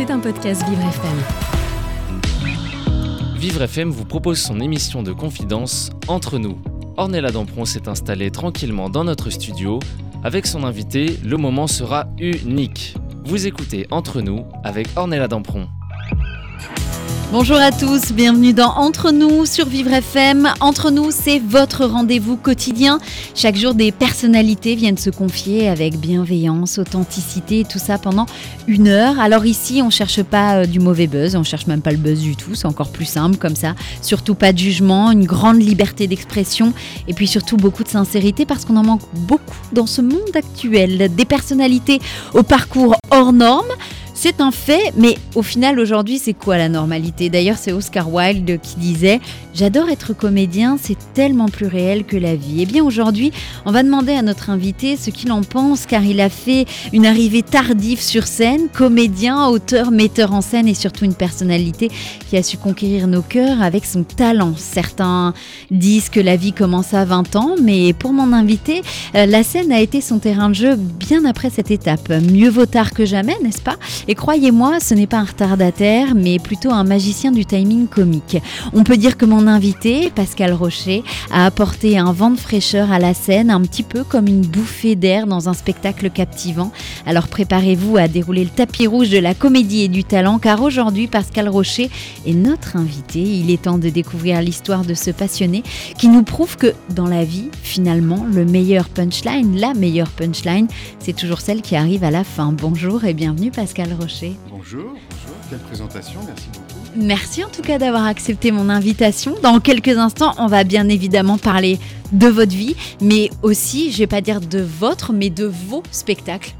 C'est un podcast Vivre FM. Vivre FM vous propose son émission de confidence Entre nous. Ornella Dampron s'est installée tranquillement dans notre studio. Avec son invité, le moment sera unique. Vous écoutez Entre nous avec Ornella Dampron. Bonjour à tous, bienvenue dans Entre nous sur Vivre FM. Entre nous, c'est votre rendez-vous quotidien. Chaque jour, des personnalités viennent se confier avec bienveillance, authenticité, tout ça pendant une heure. Alors ici, on cherche pas euh, du mauvais buzz, on cherche même pas le buzz du tout, c'est encore plus simple comme ça. Surtout pas de jugement, une grande liberté d'expression et puis surtout beaucoup de sincérité parce qu'on en manque beaucoup dans ce monde actuel. Des personnalités au parcours hors normes. C'est un fait, mais au final aujourd'hui c'est quoi la normalité? D'ailleurs c'est Oscar Wilde qui disait J'adore être comédien, c'est tellement plus réel que la vie. Et eh bien aujourd'hui on va demander à notre invité ce qu'il en pense car il a fait une arrivée tardive sur scène, comédien, auteur, metteur en scène et surtout une personnalité qui a su conquérir nos cœurs avec son talent. Certains disent que la vie commence à 20 ans, mais pour mon invité, euh, la scène a été son terrain de jeu bien après cette étape. Mieux vaut tard que jamais, n'est-ce pas? Et croyez-moi, ce n'est pas un retardataire, mais plutôt un magicien du timing comique. On peut dire que mon invité, Pascal Rocher, a apporté un vent de fraîcheur à la scène, un petit peu comme une bouffée d'air dans un spectacle captivant. Alors préparez-vous à dérouler le tapis rouge de la comédie et du talent, car aujourd'hui, Pascal Rocher est notre invité. Il est temps de découvrir l'histoire de ce passionné qui nous prouve que dans la vie, finalement, le meilleur punchline, la meilleure punchline, c'est toujours celle qui arrive à la fin. Bonjour et bienvenue Pascal Rocher. Bonjour, bonjour, quelle présentation, merci beaucoup. Merci en tout cas d'avoir accepté mon invitation. Dans quelques instants, on va bien évidemment parler de votre vie, mais aussi, je vais pas dire de votre, mais de vos spectacles.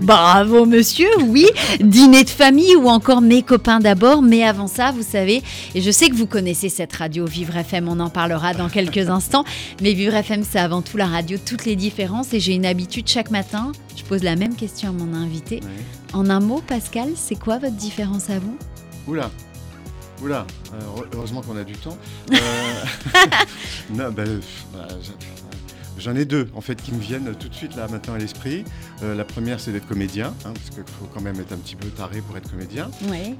Bravo monsieur, oui, dîner de famille ou encore mes copains d'abord, mais avant ça, vous savez, et je sais que vous connaissez cette radio Vivre FM, on en parlera dans quelques instants, mais Vivre FM c'est avant tout la radio, toutes les différences. Et j'ai une habitude chaque matin, je pose la même question à mon invité. En un mot, Pascal, c'est quoi votre différence à vous? Oula, Oula, euh, heureusement qu'on a du temps. Euh, non, ben, bah, J'en ai deux en fait qui me viennent tout de suite là maintenant à l'esprit. Euh, la première c'est d'être comédien, hein, parce qu'il faut quand même être un petit peu taré pour être comédien,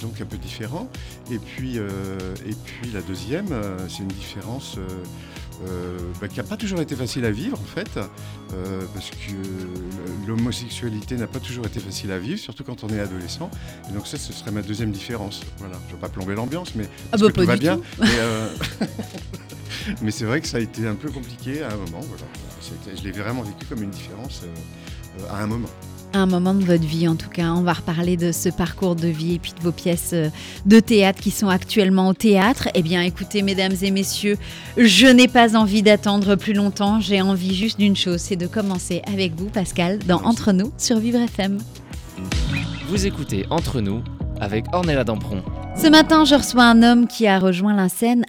donc un peu différent. Et puis, euh, et puis la deuxième, euh, c'est une différence bah, qui n'a pas toujours été facile à vivre en fait, parce que l'homosexualité n'a pas toujours été facile à vivre, surtout quand on est adolescent. Et donc ça, ce serait ma deuxième différence. Voilà, je ne vais pas plomber l'ambiance, mais ah bah, tout va bien. Mais, c'est vrai que ça a été un peu compliqué à un moment. Voilà je l'ai vraiment vécu comme une différence euh, euh, à un moment. À un moment de votre vie, en tout cas. On va reparler de ce parcours de vie et puis de vos pièces euh, de théâtre qui sont actuellement au théâtre. Eh bien, écoutez, mesdames et messieurs, je n'ai pas envie d'attendre plus longtemps. J'ai envie juste d'une chose, c'est de commencer avec vous, Pascal, dans Entre nous sur Vivre FM. Vous écoutez Entre nous avec Ornella Dampron. Ce matin, je reçois un homme qui a rejoint la scène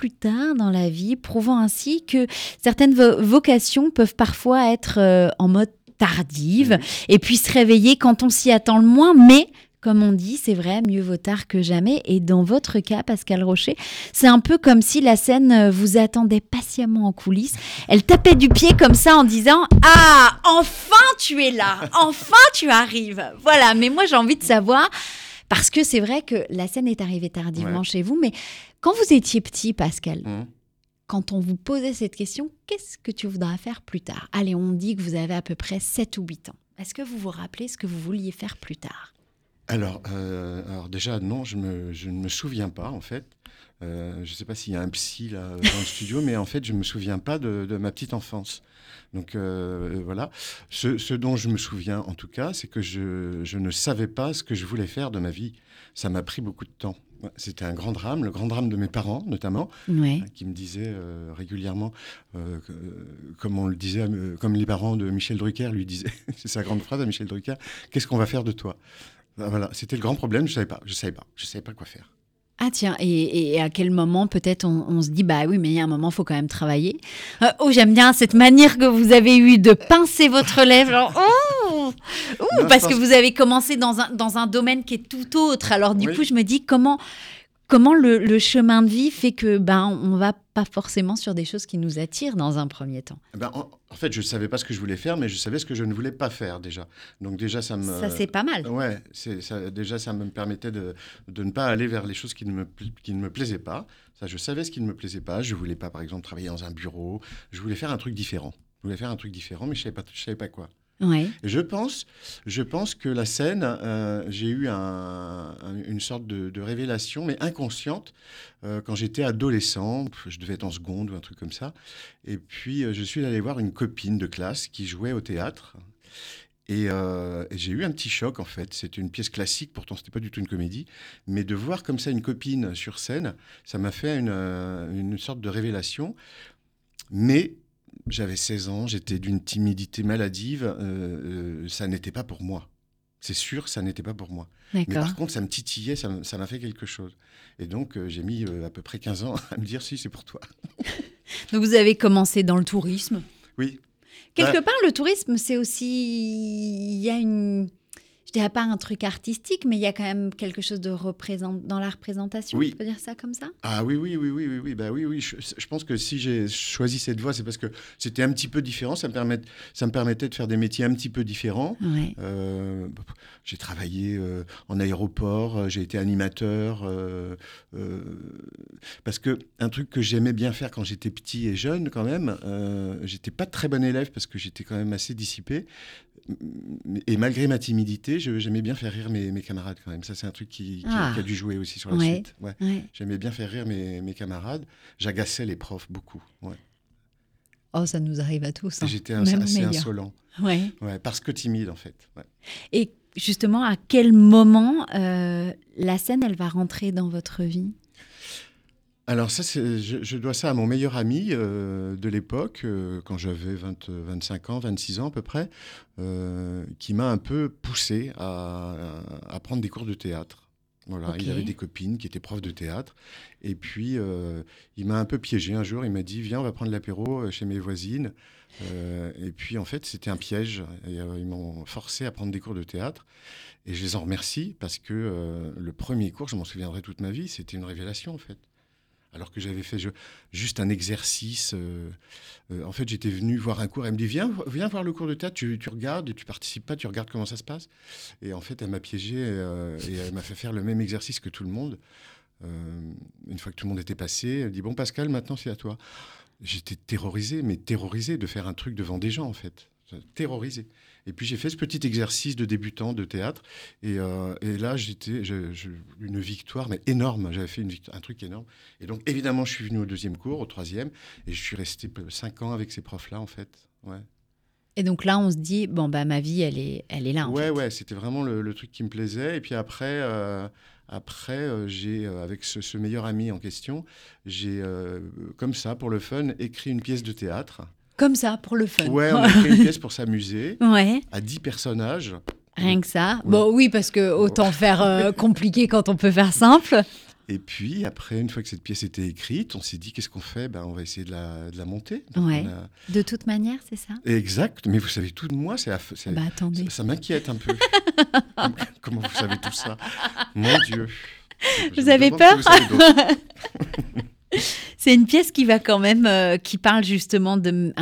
plus tard dans la vie, prouvant ainsi que certaines vocations peuvent parfois être euh, en mode tardive et puis se réveiller quand on s'y attend le moins, mais comme on dit, c'est vrai, mieux vaut tard que jamais. Et dans votre cas, Pascal Rocher, c'est un peu comme si la scène euh, vous attendait patiemment en coulisses. Elle tapait du pied comme ça en disant Ah, enfin tu es là, enfin tu arrives. Voilà, mais moi j'ai envie de savoir parce que c'est vrai que la scène est arrivée tardivement chez vous, mais quand vous étiez petit, Pascal, mmh. quand on vous posait cette question, qu'est-ce que tu voudras faire plus tard? Allez, on dit que vous avez à peu près 7 ou 8 ans. Est-ce que vous vous rappelez ce que vous vouliez faire plus tard? Alors, euh, alors, déjà, non, je, ne me souviens pas, en fait. Euh, je ne sais pas s'il y a un psy là, dans le studio, mais en fait, je ne me souviens pas de, de ma petite enfance. Donc euh, voilà. Ce, dont je me souviens en tout cas, c'est que je, ne savais pas ce que je voulais faire de ma vie. Ça m'a pris beaucoup de temps. C'était un grand drame, le grand drame de mes parents notamment, euh, qui me disaient euh, régulièrement, comme on le disait, comme les parents de Michel Drucker lui disaient, c'est sa grande phrase à Michel Drucker, qu'est-ce qu'on va faire de toi? Voilà, c'était le grand problème. Je savais pas, je savais pas, je savais pas quoi faire. Ah tiens, et, à quel moment peut-être on, se dit, bah oui, mais il y a un moment, il faut quand même travailler. Euh, oh, j'aime bien cette manière que vous avez eue de pincer votre lèvre. Genre, oh, parce que vous avez commencé dans un, dans un domaine qui est tout autre. Alors du coup, je me dis, comment, comment le, chemin de vie fait que ben on va pas forcément sur des choses qui nous attirent dans un premier temps? Eh ben, en, fait, je ne savais pas ce que je voulais faire, mais je savais ce que je ne voulais pas faire déjà. Donc déjà, ça me... Ça, c'est pas mal. Ouais, ça, déjà, ça me permettait de, de, ne pas aller vers les choses qui ne, me, qui ne me plaisaient pas. Ça, je savais ce qui ne me plaisait pas. Je voulais pas, par exemple, travailler dans un bureau. Je voulais faire un truc différent. Je voulais faire un truc différent, mais je ne savais, pas, je savais pas quoi. Je pense, je pense que la scène, euh, j'ai eu une sorte de, révélation, mais inconsciente, euh, quand j'étais adolescent. Je devais être en seconde ou un truc comme ça. Et puis, euh, je suis allé voir une copine de classe qui jouait au théâtre. Et, j'ai eu un petit choc en fait. C'était une pièce classique, pourtant c'était pas du tout une comédie, mais de voir comme ça une copine sur scène, ça m'a fait une, une sorte de révélation. Mais j'avais 16 ans, j'étais d'une timidité maladive, euh, euh, ça n'était pas pour moi. C'est sûr, ça n'était pas pour moi. Mais par contre, ça me titillait, ça m'a fait quelque chose. Et donc, euh, j'ai mis à peu près 15 ans à me dire si, c'est pour toi. donc, vous avez commencé dans le tourisme? Oui. Quelque bah part, le tourisme, c'est aussi. Il y a une je dirais pas un truc artistique, mais il y a quand même quelque chose de représente dans la représentation. Oui. Tu peux dire ça comme ça? Ah oui, oui, oui, oui, oui, oui. Bah oui, oui. Je, pense que si j'ai choisi cette voie, c'est parce que c'était un petit peu différent. Ça me, permet, ça me permettait de faire des métiers un petit peu différents. Euh, j'ai travaillé euh, en aéroport, euh, j'ai été animateur. parce que un truc que j'aimais bien faire quand j'étais petit et jeune, quand même, j'étais pas très bon élève parce que j'étais quand même assez dissipé et malgré ma timidité, j'aimais bien faire rire mes, camarades quand même. Ça, c'est un truc qui, a ah. dû jouer aussi sur la suite. J'aimais bien faire rire mes, camarades. J'agaçais les profs beaucoup. Oh, ça nous arrive à tous. Hein. J'étais assez insolent. Ouais. Parce que timide, en fait. Et justement, à quel moment euh, la scène, elle va rentrer dans votre vie? Alors ça, je, je, dois ça à mon meilleur ami euh, de l'époque, euh, quand j'avais 25 ans, 26 ans à peu près, euh, qui m'a un peu poussé à, prendre des cours de théâtre. Voilà, il avait des copines qui étaient profs de théâtre. Et puis, il m'a un peu piégé un jour. Il m'a dit, viens, on va prendre l'apéro chez mes voisines. et puis, en fait, c'était un piège. ils m'ont forcé à prendre des cours de théâtre. Et je les en remercie parce que le premier cours, je m'en souviendrai toute ma vie, c'était une révélation, en fait alors que j'avais fait juste un exercice. Euh, euh, en fait, j'étais venu voir un cours. Elle me dit Viens, viens voir le cours de théâtre, tu, regardes et tu participes pas, tu regardes comment ça se passe. Et en fait, elle m'a piégé euh, et elle m'a fait faire le même exercice que tout le monde. une fois que tout le monde était passé, elle dit Bon, Pascal, maintenant c'est à toi. J'étais terrorisé, mais terrorisé de faire un truc devant des gens, en fait. Terrorisé. Et puis j'ai fait ce petit exercice de débutant de théâtre. Et, euh, là, j'étais une victoire, mais énorme. J'avais fait une, un truc énorme. Et donc, évidemment, je suis venu au deuxième cours, au troisième, et je suis resté cinq ans avec ces profs-là, en fait. Ouais. Et donc là, on se dit, bon, bah, ma vie, elle est, elle est là. En ouais, ouais, c'était vraiment le, truc qui me plaisait. Et puis après, euh, après euh, j'ai, avec ce, ce, meilleur ami en question, j'ai, comme ça, pour le fun, écrit une pièce de théâtre. Comme ça, pour le fun. Ouais, on a fait une pièce pour s'amuser. Ouais. À 10 personnages. Rien que ça. Bon, oui, parce que autant faire euh, compliqué quand on peut faire simple. Et puis, après, une fois que cette pièce était écrite, on s'est dit qu'est-ce qu'on fait? Ben, On va essayer de la, de la monter. ouais. De toute manière, c'est ça? Exact. Mais vous savez tout de moi. C'est, bah, attendez. Ça, m'inquiète un peu. Comment vous savez tout ça? Mon Dieu. vous avez peur? C'est une pièce qui va quand même, euh, qui parle justement de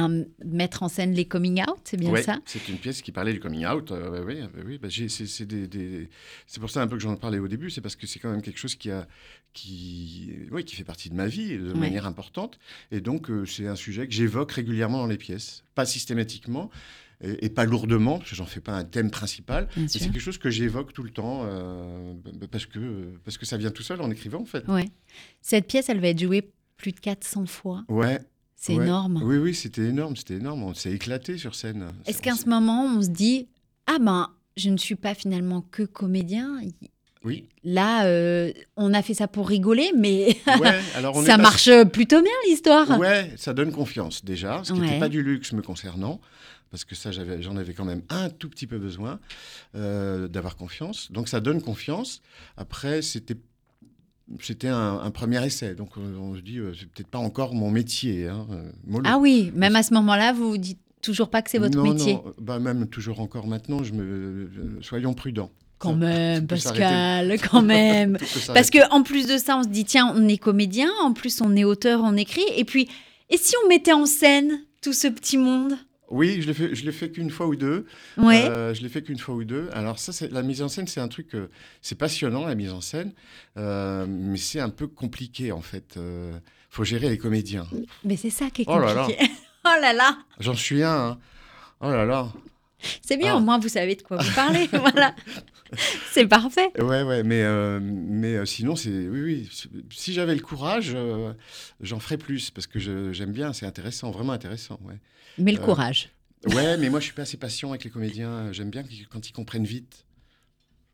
mettre en scène les coming out, c'est bien ça? C'est une pièce qui parlait du coming out. Euh, oui, oui bah, c'est pour ça un peu que j'en parlais au début, c'est parce que c'est quand même quelque chose qui a, qui, oui, qui fait partie de ma vie de manière importante, et donc euh, c'est un sujet que j'évoque régulièrement dans les pièces, pas systématiquement. Et, pas lourdement, parce que j'en fais pas un thème principal. C'est quelque chose que j'évoque tout le temps parce, que, parce que ça vient tout seul en écrivant, en fait. Ouais. Cette pièce, elle va être jouée plus de 400 fois. Ouais. C'est énorme. Oui, oui, c'était énorme, c'était énorme. On s'est éclaté sur scène. Est-ce qu'à ce moment, on se dit Ah ben, je ne suis pas finalement que comédien oui. Là, euh, on a fait ça pour rigoler, mais alors ça marche plutôt bien l'histoire. Ouais, ça donne confiance déjà, ce qui n'était pas du luxe me concernant, parce que ça, j'en avais, quand même un tout petit peu besoin euh, d'avoir confiance. Donc ça donne confiance. Après, c'était c'était un, premier essai, donc on, se dit, euh, c'est peut-être pas encore mon métier. Hein, euh, ah oui, même à ce moment-là, vous vous dites toujours pas que c'est votre métier Non, bah même toujours encore maintenant, je me, soyons prudents. Quand Ça- même, Pascal, quand même. Parce que en plus de ça, on se dit tiens, on est comédien, en plus on est auteur, on écrit, et puis et si on mettait en scène tout ce petit monde? Oui, je l'ai fait, je l'ai fait qu'une fois ou deux. Ouais. Euh, je l'ai fait qu'une fois ou deux. Alors ça, c'est la mise en scène, c'est un truc, euh, c'est passionnant la mise en scène, euh, mais c'est un peu compliqué en fait. Euh, faut gérer les comédiens. Mais c'est ça qui est Oh là là. compliqué. oh là là, J'en suis un. hein. Oh là là. c'est bien, Ah. au moins vous savez de quoi vous parlez. voilà, c'est parfait. Ouais, ouais, mais, euh, mais euh, sinon, c'est oui, oui. Si j'avais le courage, euh, j'en ferais plus parce que je- j'aime bien, c'est intéressant, vraiment intéressant. Ouais. Mais le Euh, courage. ouais, mais moi, je suis pas assez patient avec les comédiens. J'aime bien quand ils comprennent vite.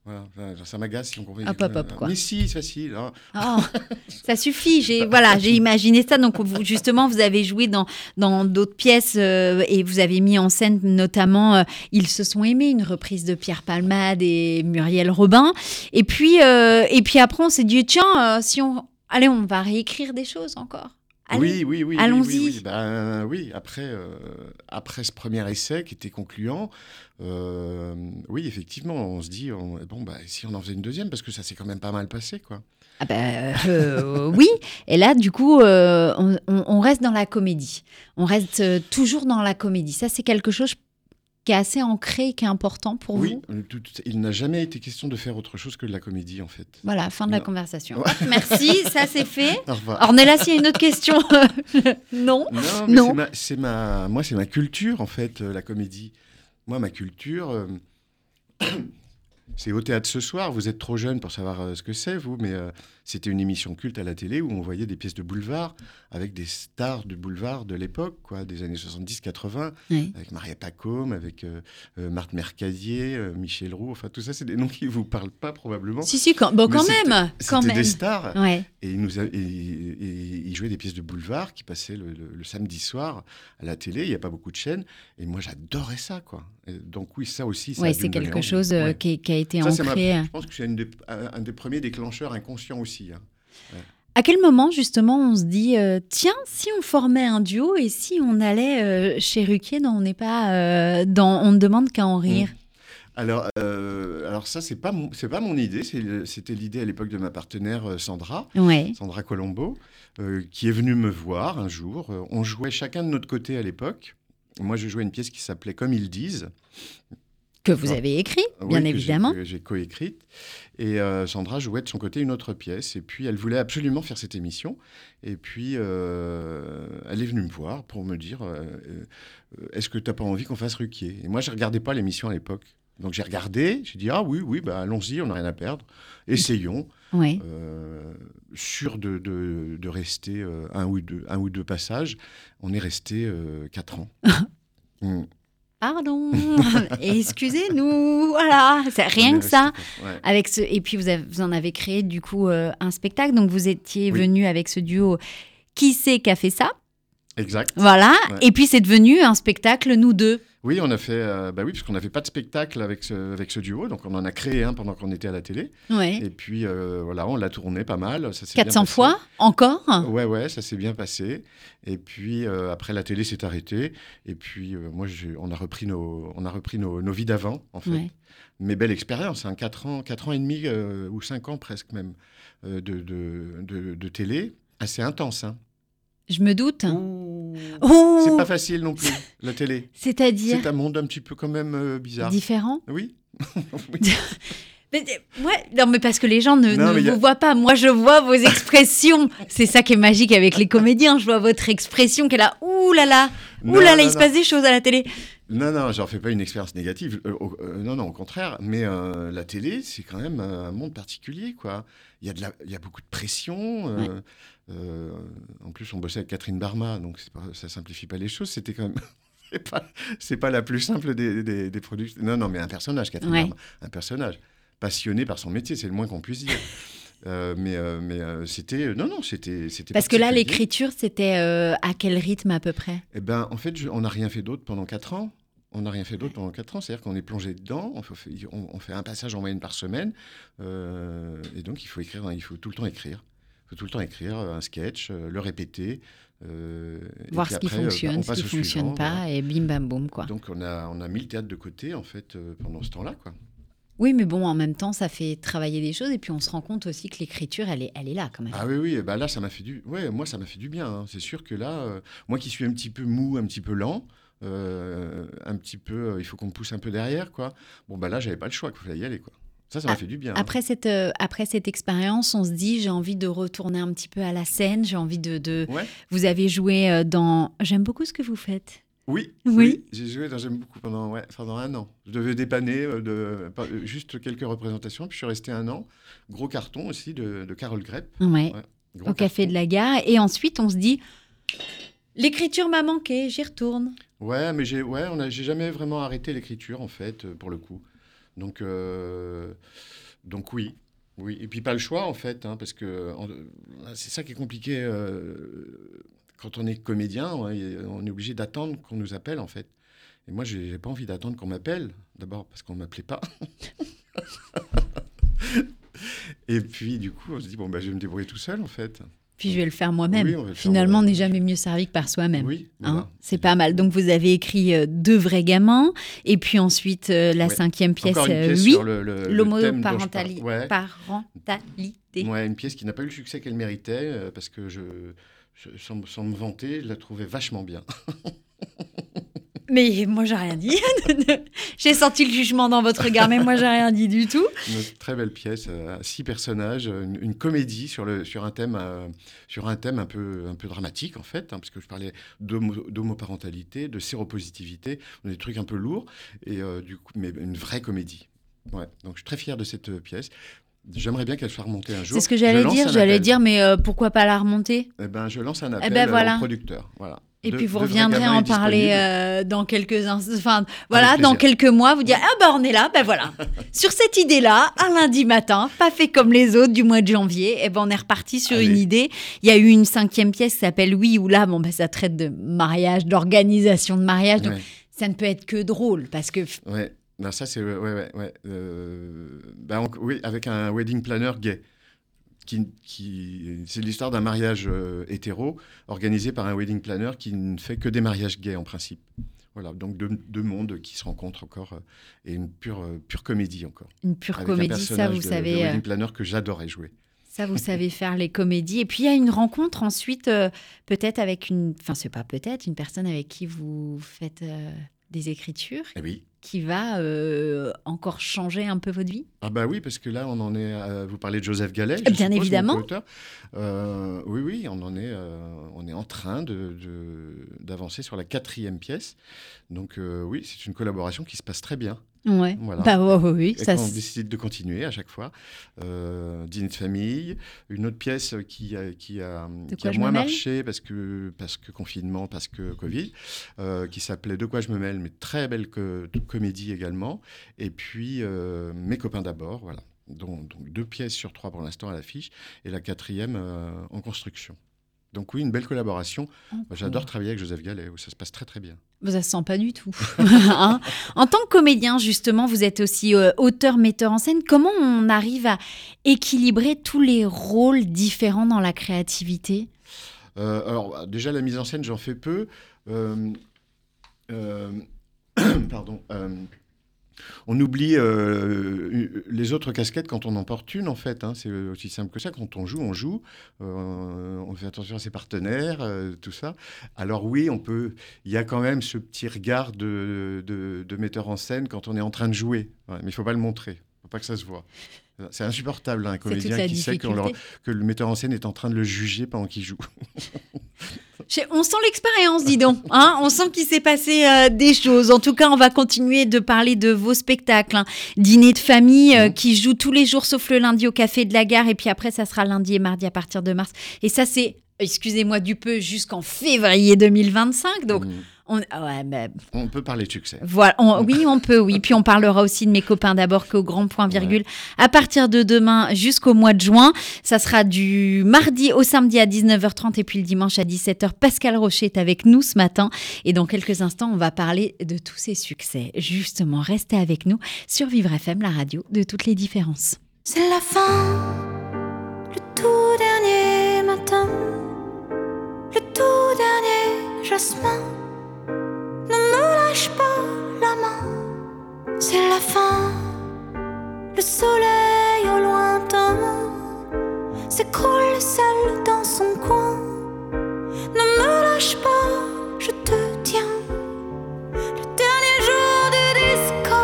Voilà, ça m'agace si on comprend. Hop, hop, hop, quoi. Mais si, c'est facile. hein. Oh, ça suffit. J'ai voilà, j'ai imaginé ça. Donc vous, justement, vous avez joué dans dans d'autres pièces euh, et vous avez mis en scène notamment euh, Ils se sont aimés, une reprise de Pierre Palmade et Muriel Robin. Et puis euh, et puis après, on s'est dit tiens, euh, si on allez, on va réécrire des choses encore. Allez. Oui, oui, oui. allons-y. Oui, oui. Ben, oui, après, euh, après ce premier essai qui était concluant, euh, oui, effectivement, on se dit, on- bon, bah, si on en faisait une deuxième, parce que ça s'est quand même pas mal passé, quoi. Ah ben, euh, oui. Et là, du coup, on, on- reste dans la comédie. On reste toujours dans la comédie. Ça, c'est quelque chose qui est assez ancré, qui est important pour Oui, vous? tout- il n'a jamais été question de faire autre chose que de la comédie, en fait. Voilà, fin de la conversation. Ouais. Merci, ça c'est fait. Au revoir. Ornella, s'il y a une autre question. non. Non, c'est ma, moi, c'est ma culture, en fait, euh, la comédie. Moi, ma culture, euh, c'est au théâtre ce soir. Vous êtes trop jeune pour savoir euh, ce que c'est, vous, mais euh, c'était une émission culte à la télé où on voyait des pièces de boulevard avec des stars du boulevard de l'époque, quoi, des années 70-80, Oui. avec Maria Pacôme, avec euh, euh, Marthe Mercadier, euh, Michel Roux. Enfin, tout ça, c'est des noms qui vous parlent pas probablement. Si, si, quand, bon, quand même. Quand même. des stars. Ouais. Et il, nous a- et- et il jouait des pièces de boulevard qui passaient le, le- le samedi soir à la télé. Il n'y a pas beaucoup de chaînes. Et moi, j'adorais ça, quoi. Donc oui, ça aussi, ça Ouais, c'est quelque chose euh, Ouais. qui, qui a été Ça, ancré. Je pense que c'est un des premiers déclencheurs inconscients aussi. Hein. À quel moment, justement, on se dit euh, tiens, si on formait un duo et si on allait euh, chez Ruquier dans On n'est pas euh, dans On ne demande qu'à en rire Alors, euh, alors ça, c'est pas c'est pas mon idée. C'était l'idée à l'époque de ma partenaire Sandra. Ouais. Sandra Colombo, qui est venue me voir un jour. On jouait chacun de notre côté à l'époque. Moi, je jouais une pièce qui s'appelait Comme ils disent. Que vous Ah. avez écrit, Oui, bien évidemment. que J'ai coécrite. Et euh, Sandra jouait de son côté une autre pièce. Et puis, elle voulait absolument faire cette émission. Et puis, euh, elle est venue me voir pour me dire euh, Est-ce que tu n'as pas envie qu'on fasse Ruquier? Et moi, je ne regardais pas l'émission à l'époque. Donc, j'ai regardé. J'ai dit Ah oui, oui, bah, allons-y, on n'a rien à perdre. Essayons. Euh, sûr de, de- de rester un, ou deux, un ou deux passages. On est resté quatre ans. Mm. Pardon, excusez-nous, voilà, c'est rien que ça. ouais. Avec ce, et puis vous, avez- vous en avez créé du coup euh, un spectacle, donc vous étiez Oui. venu avec ce duo. Qui c'est qui a fait ça? Exact. Voilà, Ouais. et puis c'est devenu un spectacle nous deux. Oui, on a fait. euh, bah oui, parce qu'on n'avait pas de spectacle avec ce, avec ce duo, donc on en a créé un pendant qu'on était à la télé. Ouais. Et puis euh, voilà, on l'a tourné pas mal. Ça s'est bien 400 passé. fois encore Ouais, ouais, ça s'est bien passé. Et puis euh, après, la télé s'est arrêtée. Et puis moi, on a repris nos, on a repris nos, nos vies d'avant, en fait. Ouais. Mais belle expérience, hein, 4 ans, quatre ans et demi ou 5 ans presque même de, de, de- de télé, assez intense. Hein. Je me doute. Oh C'est pas facile non plus, la télé. C'est-à-dire C'est un monde un petit peu quand même euh, bizarre. différent Oui. Oui. Mais, euh, ouais, non, mais parce que les gens ne, Non, ne mais vous a- voient pas. Moi, je vois vos expressions. C'est ça qui est magique avec les comédiens. Je vois votre expression qui est là. Ouh là là. Ouh là là, non, il se passe des choses à la télé. Non, non, j'en fais pas une expérience négative. Euh, euh, non, non, au contraire. Mais euh, la télé, c'est quand même un monde particulier, quoi. Il y a, de la, il y a beaucoup de pression. Euh, en plus, on bossait avec Catherine Barma, donc c'est pas, ça simplifie pas les choses. C'était quand même. C'est pas, c'est pas la plus simple des, des, des productions. Non, non, mais un personnage, Catherine Ouais. Barma. Un personnage. Passionné par son métier, c'est le moins qu'on puisse dire. Euh, mais euh, mais euh, c'était. Non, non, c'était. c'était Parce que là, l'écriture, c'était à quel rythme à peu près? Eh ben, en fait, je- on n'a rien fait d'autre pendant 4 ans. On n'a rien fait d'autre pendant 4 ans. C'est-à-dire qu'on est plongé dedans. On fait, on- on fait un passage en moyenne par semaine. et donc, il faut écrire. Il faut tout le temps écrire. Faut tout le temps écrire un sketch, euh, le répéter. euh, et Voir puis ce qui après, euh, fonctionne, on ce qui au fonctionne suivant, pas, voilà. et bim bam boum quoi. Donc, on a, on a mis le théâtre de côté, en fait, pendant ce temps-là. quoi. Oui, mais bon, en même temps, ça fait travailler des choses et puis on se rend compte aussi que l'écriture, elle est, elle est là quand même. Ah oui, oui, bah là, ça m'a fait du. Ouais, moi, ça m'a fait du bien. hein. C'est sûr que là, euh, moi qui suis un petit peu mou, un petit peu lent, euh, un petit peu, euh, il faut qu'on me pousse un peu derrière, quoi. Bon, bah là, j'avais pas le choix, il fallait y aller, quoi. Ça, ça m'a fait du bien. hein. Après cette, euh, après cette expérience, on se dit, j'ai envie de retourner un petit peu à la scène, j'ai envie de... de... Ouais. Vous avez joué euh, dans... J'aime beaucoup ce que vous faites. Oui, Oui. J'ai joué dans J'aime beaucoup pendant, ouais, pendant un an. Je devais dépanner euh, de, juste quelques représentations, puis je suis resté un an. Gros carton aussi de, de Carole Grepp. Ouais, au Café de la Gare. Et ensuite, on se dit, l'écriture m'a manqué, j'y retourne. Ouais, mais j'ai ouais, jamais vraiment arrêté l'écriture en fait, pour le coup. Donc, euh, donc oui, oui. Et puis pas le choix en fait, hein, parce que c'est ça qui est compliqué euh, quand on est comédien. ouais, on est obligé d'attendre qu'on nous appelle en fait. Et moi, j'ai pas envie d'attendre qu'on m'appelle. D'abord parce qu'on m'appelait pas. Et puis du coup, on se dit bon bah je vais me débrouiller tout seul en fait. Puis je vais le faire moi-même. Oui, Finalement, on n'est jamais mieux servi que par soi-même. Oui, Hein, c'est pas mal. Donc vous avez écrit euh, deux vrais gamins, et puis ensuite euh, la Ouais. cinquième pièce, Encore une euh, pièce oui, l'homoparentalité. Ouais. Parentalité. Ouais, une pièce qui n'a pas eu le succès qu'elle méritait, euh, parce que je, je- sans, sans me vanter, je la trouvais vachement bien. Mais moi, j'ai rien dit. j'ai senti le jugement dans votre regard, mais moi, j'ai rien dit du tout. Une très belle pièce, euh, six personnages, une, une comédie sur, le, sur, un thème, euh, sur un thème un peu, un peu dramatique, en fait, hein, parce que je parlais d'homo- d'homoparentalité, de séropositivité, des trucs un peu lourds, et euh, du coup, mais une vraie comédie. Ouais, donc je suis très fier de cette pièce. J'aimerais bien qu'elle soit remontée un jour. C'est ce que j'allais dire. J'allais appel. dire, mais euh, pourquoi pas la remonter? Eh ben, je lance un appel ben, euh, voilà. au producteur. Voilà. Et De- puis vous reviendrez en parler euh, dans quelques. Enfin, voilà, dans quelques mois, vous dire ah bah on est là, ben voilà. Sur cette idée-là, un lundi matin, pas fait comme les autres du mois de janvier, et ben on est reparti sur Allez. une idée. Il y a eu une cinquième pièce qui s'appelle Oui ou là, bon ben ça traite de mariage, d'organisation de mariage, donc Ouais. ça ne peut être que drôle parce que Ouais, non, ça c'est ouais, ouais, ouais. euh, on- oui, avec un wedding planner gay. Qui, qui, c'est l'histoire d'un mariage euh, hétéro organisé par un wedding planner qui ne fait que des mariages gays en principe. Voilà, donc deux, deux mondes qui se rencontrent encore euh, et une pure, euh, pure comédie encore. une pure Avec un comédie, ça vous de- savez. de euh, wedding planner que j'adorais jouer. Ça, vous savez faire les comédies. Et puis, il y a une rencontre ensuite, euh, peut-être avec une... Enfin, c'est pas peut-être, une personne avec qui vous faites euh, des écritures, Eh oui. qui va euh, encore changer un peu votre vie? Ah bah oui, parce que là, on en est. à- vous parlez de Joseph Gallet. je Bien suppose, évidemment. Euh, oui, oui, on en est. euh, on est en train de- d'avancer sur la quatrième pièce. Donc oui, c'est une collaboration qui se passe très bien. Ouais. Voilà. Bah oui, Et ça, c'est- décide de continuer à chaque fois. Euh, Dîner de famille, une autre pièce qui a, qui qui moins marché parce que, parce que confinement, parce que Covid, euh, qui s'appelait De quoi je me mêle, mais très belle co- comédie également. Et puis euh, Mes copains d'abord, voilà. Donc, donc deux pièces sur trois pour l'instant à l'affiche et la quatrième en construction. Donc oui, une belle collaboration. J'adore travailler avec Joseph Gallet, où ça se passe très très bien. Ça se sent pas du tout. Hein en tant que comédien, justement, vous êtes aussi euh, auteur, metteur en scène. Comment on arrive à équilibrer tous les rôles différents dans la créativité? Euh, alors, déjà, la mise en scène, j'en fais peu. Euh, pardon. On oublie euh, les autres casquettes quand on en porte une, en fait. hein. C'est aussi simple que ça. Quand on joue, on joue. Euh, on fait attention à ses partenaires, euh, tout ça. Alors oui, on peut. Il y a quand même ce petit regard de, metteur en scène quand on est en train de jouer. Mais il faut pas le montrer. Il faut pas que ça se voit. C'est insupportable, un comédien qui sait que le metteur en scène est en train de le juger pendant qu'il joue. On sent l'expérience, dis donc. Hein on sent qu'il s'est passé euh, des choses. En tout cas, on va continuer de parler de vos spectacles. hein. Dîner de famille euh, Mhm. qui joue tous les jours sauf le lundi au Café de la Gare. Et puis après, ça sera lundi et mardi à partir de mars. Et ça, c'est, excusez-moi du peu, jusqu'en février 2025. Donc, Mm. On, ah ouais, mais On peut parler de succès. voilà, on- oui, on peut, oui. Puis on parlera aussi de mes copains d'abord qu'au grand point virgule. À partir de demain jusqu'au mois de juin, ça sera du mardi au samedi à 19h30 et puis le dimanche à 17h. Pascal Rocher est avec nous ce matin et dans quelques instants, on va parler de tous ces succès. Justement, restez avec nous sur Vivre FM, la radio de toutes les différences. C'est la fin, le tout dernier matin, le tout dernier jasmin. Ne me lâche pas la main, c'est la fin, soleil au lointain s'écroule seul dans son coin. Ne me lâche pas, je te tiens. Le dernier jour du disco,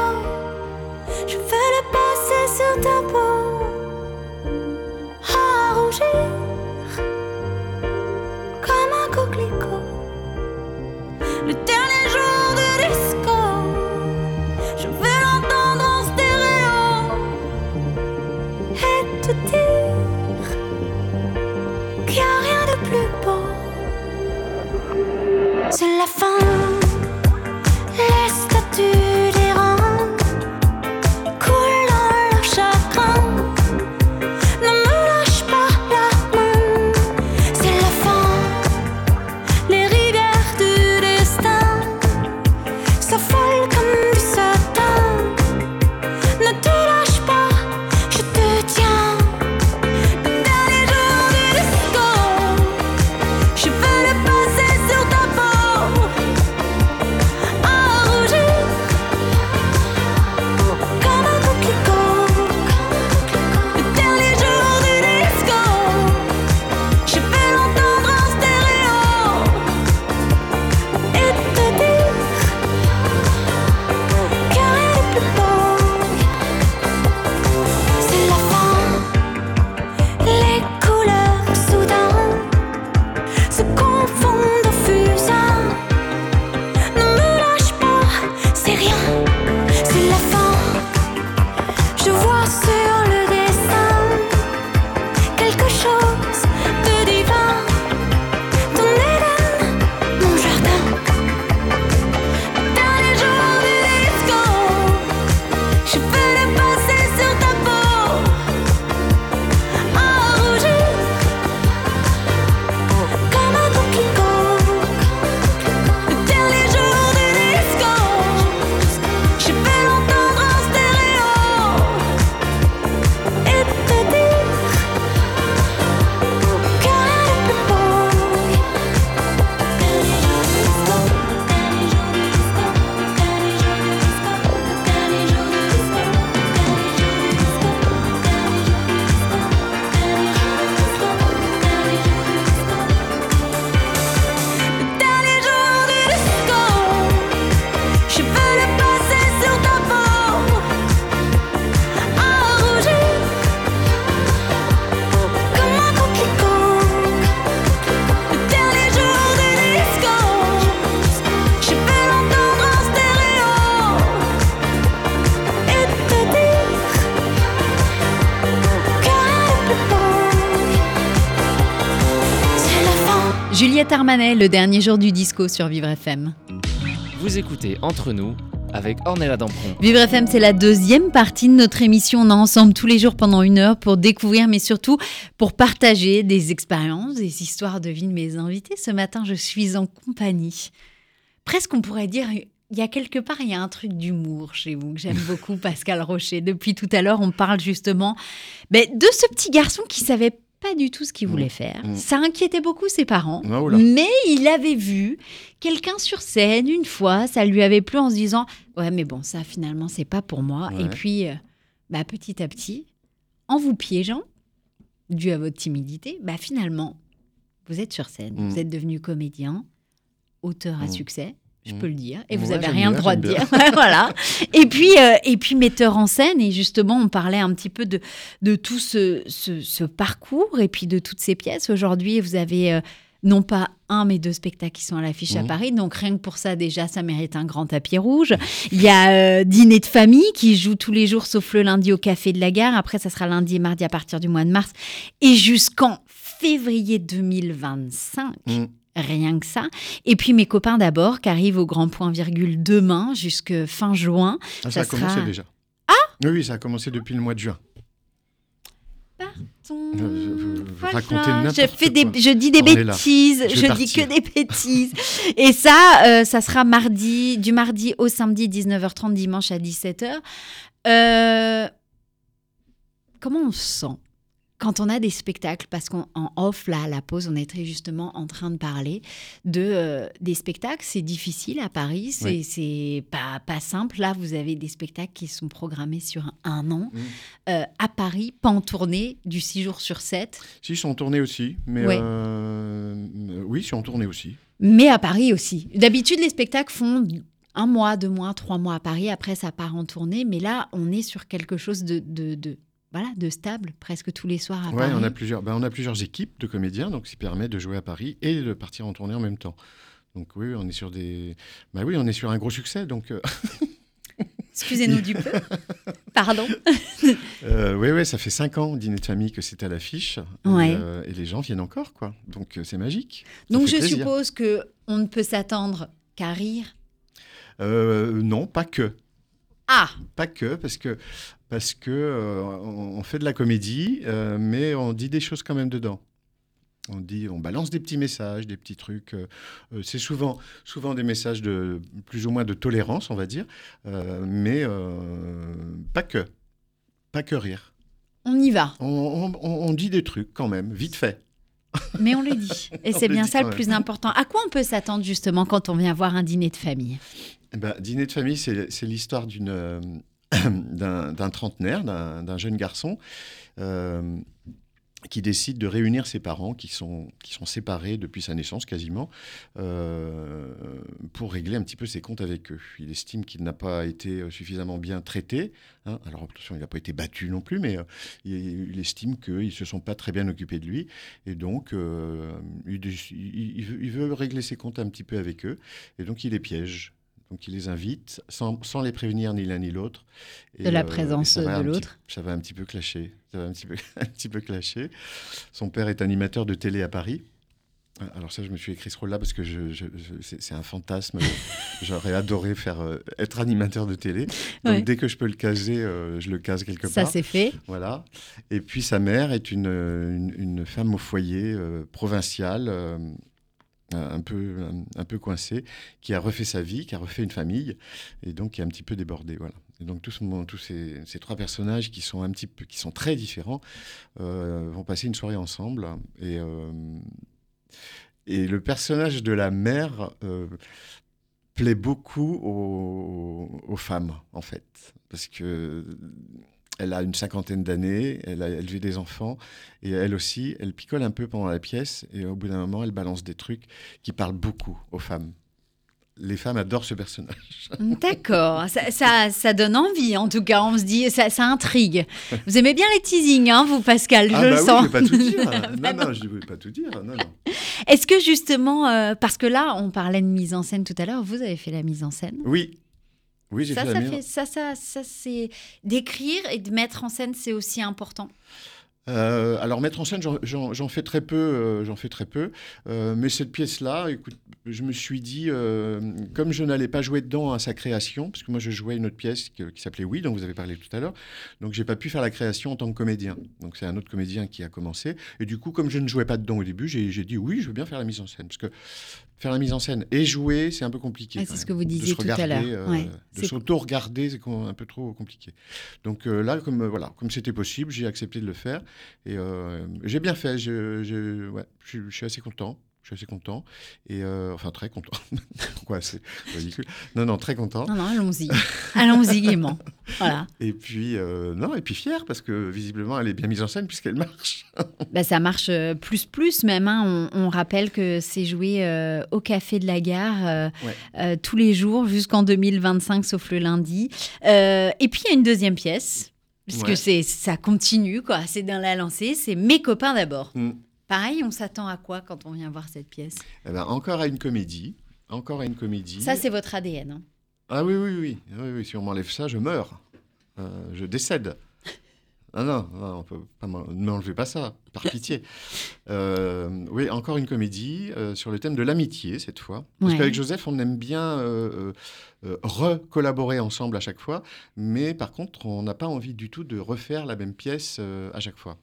je vais le passer sur ta peau. La fin, Juliette Armanet, le dernier jour du disco sur Vivre FM. Vous écoutez Entre nous avec Ornella Dampron. Vivre FM, c'est la deuxième partie de notre émission. On est ensemble tous les jours pendant une heure pour découvrir, mais surtout pour partager des expériences, des histoires de vie de mes invités. Ce matin, je suis en compagnie. Presque, on pourrait dire, il y a quelque part, il y a un truc d'humour chez vous que j'aime beaucoup, Pascal Rocher. Depuis tout à l'heure, on parle justement ben, de ce petit garçon qui savait pas du tout ce qu'il voulait faire. Mmh. Ça inquiétait beaucoup ses parents, Ah, mais il avait vu quelqu'un sur scène une fois, ça lui avait plu en se disant ouais mais bon ça finalement c'est pas pour moi. Ouais. Et puis euh, bah, petit à petit, en vous piégeant, dû à votre timidité, bah finalement vous êtes sur scène, Mm. vous êtes devenu comédien, auteur à Mm. succès. Je Mm. peux le dire, et vous Ouais, avez j'aime rien le droit de dire. voilà. Et puis, euh, et puis metteur en scène, et justement, on parlait un petit peu de, de tout ce, ce, ce parcours et puis de toutes ces pièces. Aujourd'hui, vous avez euh, non pas un, mais deux spectacles qui sont à l'affiche à Mhm. Paris. Donc rien que pour ça, déjà, ça mérite un grand tapis rouge. Il y a euh, Dîner de famille qui joue tous les jours, sauf le lundi au Café de la Gare. Après, ça sera lundi et mardi à partir du mois de mars. Et jusqu'en février 2025. Mm. Rien que ça. Et puis mes copains d'abord, qui arrivent au grand point virgule demain jusque fin juin. Ah, ça, Ça a commencé déjà. Ah Oui, ça a commencé depuis le mois de juin. Partons. Je- Voilà. je, fais des, je dis des On là. bêtises, Je je, dis que des bêtises. Et ça, euh, ça sera mardi, du mardi au samedi, 19h30, dimanche à 17h. Euh, comment on se sent? Quand on a des spectacles, parce qu'en off, là, à la pause, on était justement en train de parler de, euh, des spectacles. C'est difficile à Paris, c'est Oui. pas, pas simple. Là, vous avez des spectacles qui sont programmés sur un an. Mm. Euh, à Paris, pas en tournée, du 6 jours sur 7. Si, ils sont tournés aussi. Mais euh, oui, ils sont tournés aussi. Mais à Paris aussi. D'habitude, les spectacles font un mois, deux mois, trois mois à Paris. Après, ça part en tournée. Mais là, on est sur quelque chose de, de, de- voilà, de stable, presque tous les soirs à Ouais, Paris. on a plusieurs, ben, on a plusieurs équipes de comédiens, donc ce qui permet de jouer à Paris et de partir en tournée en même temps. Donc oui, on est sur des, bah oui, on est sur un gros succès. Donc euh, Excusez-nous du peu. Pardon. euh, oui, oui, ça fait cinq ans dîner de famille que c'est à l'affiche, et, euh, et les gens viennent encore, quoi. Donc c'est magique. Ça Donc je plaisir. suppose que on ne peut s'attendre qu'à rire. Euh, non, pas que. Ah, Pas que, parce que, parce que euh, on fait de la comédie, euh, mais on dit des choses quand même dedans. On dit, on balance des petits messages, des petits trucs. euh, c'est souvent, souvent des messages de plus ou moins de tolérance, on va dire, mais pas que, pas que rire. on y va. On, on- on- on dit des trucs quand même, vite fait. Mais on le dit. Et c'est bien ça le plus important. À quoi on peut s'attendre justement quand on vient voir un dîner de famille? Eh ben, dîner de famille, c'est l'histoire d'une, euh, d'un trentenaire, d'un d'un jeune garçon euh, qui décide de réunir ses parents qui sont, qui sont séparés depuis sa naissance quasiment euh, pour régler un petit peu ses comptes avec eux. Il estime qu'il n'a pas été suffisamment bien traité. hein. Alors attention, il n'a pas été battu non plus, mais euh, il, estime qu'ils ne se sont pas très bien occupés de lui. Et donc, euh, il veut, il veut régler ses comptes un petit peu avec eux. Et donc, il les piège. Donc, il les invite sans, sans les prévenir ni l'un ni l'autre. De la euh, présence ça de l'autre. Ça va un petit peu clasher. Ça va un petit peu, un petit peu clasher. Son père est animateur de télé à Paris. Alors ça, je me suis écrit ce rôle-là parce que je, je- je- c'est un fantasme. J'aurais adoré faire euh, être animateur de télé. Donc Ouais. dès que je peux le caser, euh, je le case quelque Ça part. c'est fait. Voilà. Et puis sa mère est une, une, une femme au foyer euh, provinciale, un, peu, un, peu coincée, qui a refait sa vie, qui a refait une famille, et donc qui est un petit peu débordée. Voilà. Et donc tous, ces trois personnages qui sont un petit peu, qui sont très différents, euh, vont passer une soirée ensemble. Et, euh, et le personnage de la mère euh, plaît beaucoup aux, aux femmes, en fait, parce que elle a une cinquantaine d'années, elle a élevé des enfants, et elle aussi, elle picole un peu pendant la pièce, et au bout d'un moment, elle balance des trucs qui parlent beaucoup aux femmes. Les femmes adorent ce personnage. D'accord, ça, ça, ça donne envie en tout cas, on se dit, ça, ça intrigue. Vous aimez bien les teasings, hein, vous Pascal, je ah le bah sens. oui, je vais pas tout dire. Non, non, je ne vais pas tout dire. Non, non. Est-ce que justement, euh, parce que là, on parlait de mise en scène tout à l'heure, vous avez fait la mise en scène? Oui. Oui, j'ai ça, fait ça, fait, ça, ça, ça, c'est d'écrire et de mettre en scène, c'est aussi important. Euh, alors mettre en scène, j'en- fais très peu, euh, j'en fais très peu. Euh, mais cette pièce-là, écoute, je me suis dit, euh, comme je n'allais pas jouer dedans à sa création, parce que moi je jouais une autre pièce qui, qui s'appelait Oui, dont vous avez parlé tout à l'heure, donc j'ai pas pu faire la création en tant que comédien. Donc c'est un autre comédien qui a commencé. Et du coup, comme je ne jouais pas dedans au début, j'ai j'ai dit oui, je veux bien faire la mise en scène, parce que faire la mise en scène et jouer, c'est un peu compliqué. C'est ce que vous disiez tout à l'heure. euh, Ouais. de C'est- s'auto-regarder, c'est un peu trop compliqué. Donc euh, là, comme euh, voilà, comme c'était possible, j'ai accepté de le faire et j'ai bien fait. Je, je- ouais, je suis assez content. Je suis assez content et euh, enfin très content. Pourquoi c'est ridicule? Non, non, très content. Non, non, allons-y. allons-y gaiement. Voilà. Et puis euh, non, et puis fier parce que visiblement elle est bien mise en scène puisqu'elle marche. Bah, ça marche euh, plus plus même. hein. On, on rappelle que c'est joué euh, au Café de la Gare Ouais. tous les jours jusqu'en 2025, sauf le lundi. Et puis il y a une deuxième pièce, puisque Ouais. c'est ça continue, quoi. C'est dans la lancée. C'est Mes copains d'abord. Mm. Pareil, on s'attend à quoi quand on vient voir cette pièce? Eh ben, encore à une comédie, encore à une comédie. Ça, c'est votre ADN. hein. Ah oui, oui, oui, oui, oui, Si on m'enlève ça, je meurs. Euh, je décède. Ah non, non, on peut pas m'en- ne m'enlevez pas ça, par pitié. Euh, oui, encore une comédie euh, sur le thème de l'amitié cette fois. Parce Ouais. qu'avec Joseph, on aime bien euh, recollaborer ensemble à chaque fois, mais par contre, on n'a pas envie du tout de refaire la même pièce à chaque fois.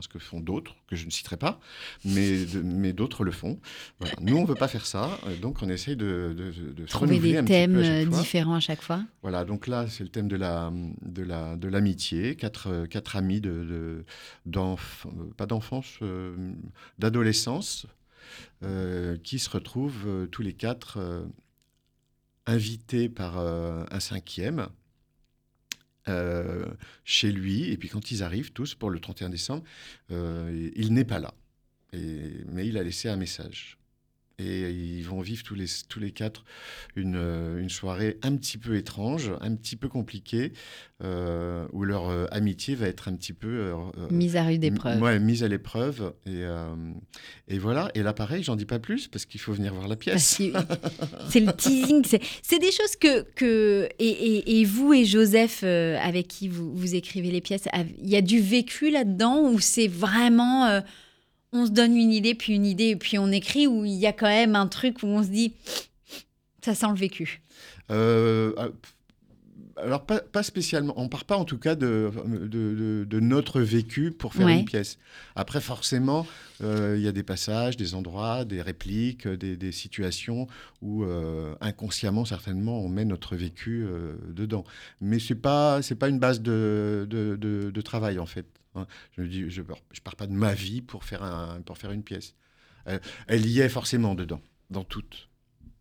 Ce que font d'autres, que je ne citerai pas, mais, mais d'autres le font. Voilà. Nous, on ne veut pas faire ça, euh, donc on essaye de, de, de- se Trouver des thèmes à chaque euh, fois. différents à chaque fois. Voilà, donc là, c'est le thème de la de la de l'amitié, quatre euh, quatre amis de, de d'enf- pas d'enfance, euh, d'adolescence, euh, qui se retrouvent euh, tous les quatre invités par un cinquième euh, chez lui, et puis quand ils arrivent tous pour le 31 décembre, euh, il n'est pas là, mais il a laissé un message. Et ils vont vivre tous les, tous les quatre une, euh, une soirée un petit peu étrange, un petit peu compliquée, euh, où leur euh, amitié va être un petit peu euh, Mise à rude épreuve. ouais, mise à l'épreuve. Et, et voilà. Et là, pareil, j'en dis pas plus parce qu'il faut venir voir la pièce. C'est le teasing. c'est- des choses que. que et, et- et vous et Joseph, avec qui vous, vous écrivez les pièces, il y a du vécu là-dedans ou c'est vraiment. On se donne une idée, puis une idée, et puis on écrit, ou il y a quand même un truc où on se dit. Ça sent le vécu. Euh, ah, alors, pas, pas spécialement. On part pas, en tout cas, de, de, de- de notre vécu pour faire Ouais. une pièce. Après, forcément, euh, il y a des passages, des endroits, des répliques, euh, des, des situations où, euh, inconsciemment, certainement, on met notre vécu dedans. Mais c'est pas, c'est pas une base de- de travail, en fait. Hein. Je ne dis, je, je pars pas de ma vie pour faire, un, pour faire une pièce. Elle, elle y est forcément dedans, dans toutes.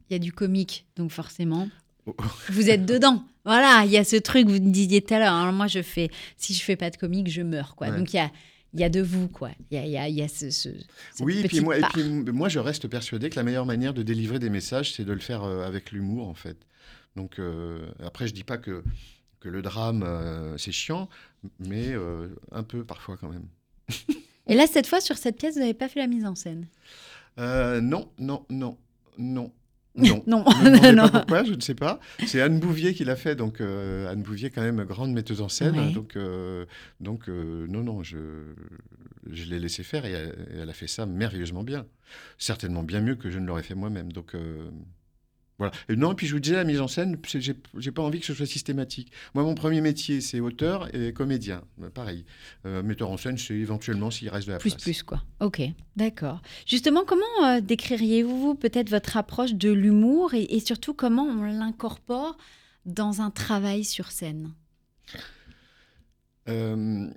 Il y a du comique, donc forcément. Oh. Vous êtes dedans. Voilà, il y a ce truc, vous me disiez tout à l'heure. Alors moi, je fais, si je fais pas de comique, je meurs, quoi. Ouais. Donc il y a, il y a de vous, quoi. Il y a, il y a, il y a ce, Oui, et puis, moi, et puis moi, je reste persuadé que la meilleure manière de délivrer des messages, c'est de le faire euh, avec l'humour, en fait. Donc, euh, après, je dis pas que, que le drame, euh, c'est chiant, mais euh, un peu parfois quand même. Et là, cette fois, sur cette pièce, vous n'avez pas fait la mise en scène? Euh, non, non, non, non. Non. Non, Ne me demandez non. pas pourquoi, je ne sais pas. C'est Anne Bouvier qui l'a fait, donc euh, Anne Bouvier, quand même, grande metteuse en scène. Ouais. Donc, euh, donc euh, non, non, je, je l'ai laissé faire et elle, elle a fait ça merveilleusement bien. Certainement bien mieux que je ne l'aurais fait moi-même. Donc, voilà. Et non, et puis je vous disais, la mise en scène, j'ai pas envie que ce soit systématique. Moi, mon premier métier, c'est auteur et comédien. Pareil. Euh, metteur en scène, c'est éventuellement s'il reste de la Plus, place. plus, quoi. Ok, d'accord. Justement, comment euh, décririez-vous peut-être votre approche de l'humour et, et surtout comment on l'incorpore dans un travail sur scène? Euh,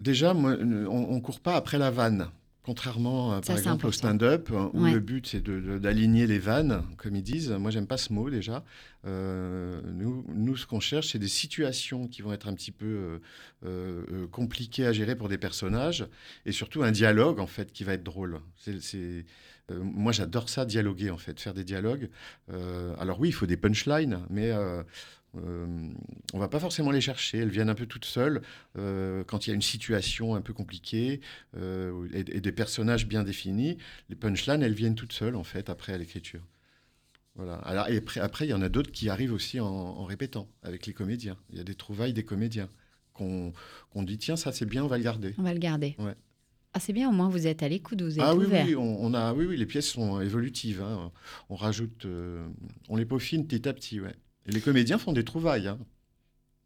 déjà, moi, on ne court pas après la vanne. Contrairement, euh, par exemple, au stand-up, hein, où Ouais. le but c'est de- de- d'aligner les vannes, comme ils disent. Moi, j'aime pas ce mot déjà. Euh, nous, nous, ce qu'on cherche, c'est des situations qui vont être un petit peu euh, euh, compliquées à gérer pour des personnages, et surtout un dialogue en fait qui va être drôle. C'est- moi, j'adore ça, dialoguer en fait, faire des dialogues. Alors oui, il faut des punchlines, mais euh, on va pas forcément les chercher. Elles viennent un peu toutes seules euh, quand il y a une situation un peu compliquée euh, et, et des personnages bien définis. Les punchlines, elles viennent toutes seules en fait après à l'écriture. Voilà. Alors, et après, après, il y en a d'autres qui arrivent aussi en, en répétant avec les comédiens. Il y a des trouvailles des comédiens qu'on dit tiens ça c'est bien, on va le garder. On va le garder. Ouais. Ah, c'est bien, au moins vous êtes à l'écoute, vous êtes Ah oui, oui, on, on a, oui, oui, les pièces sont évolutives. hein. On rajoute, euh, on les peaufine petit à petit, ouais. Et les comédiens font des trouvailles. hein.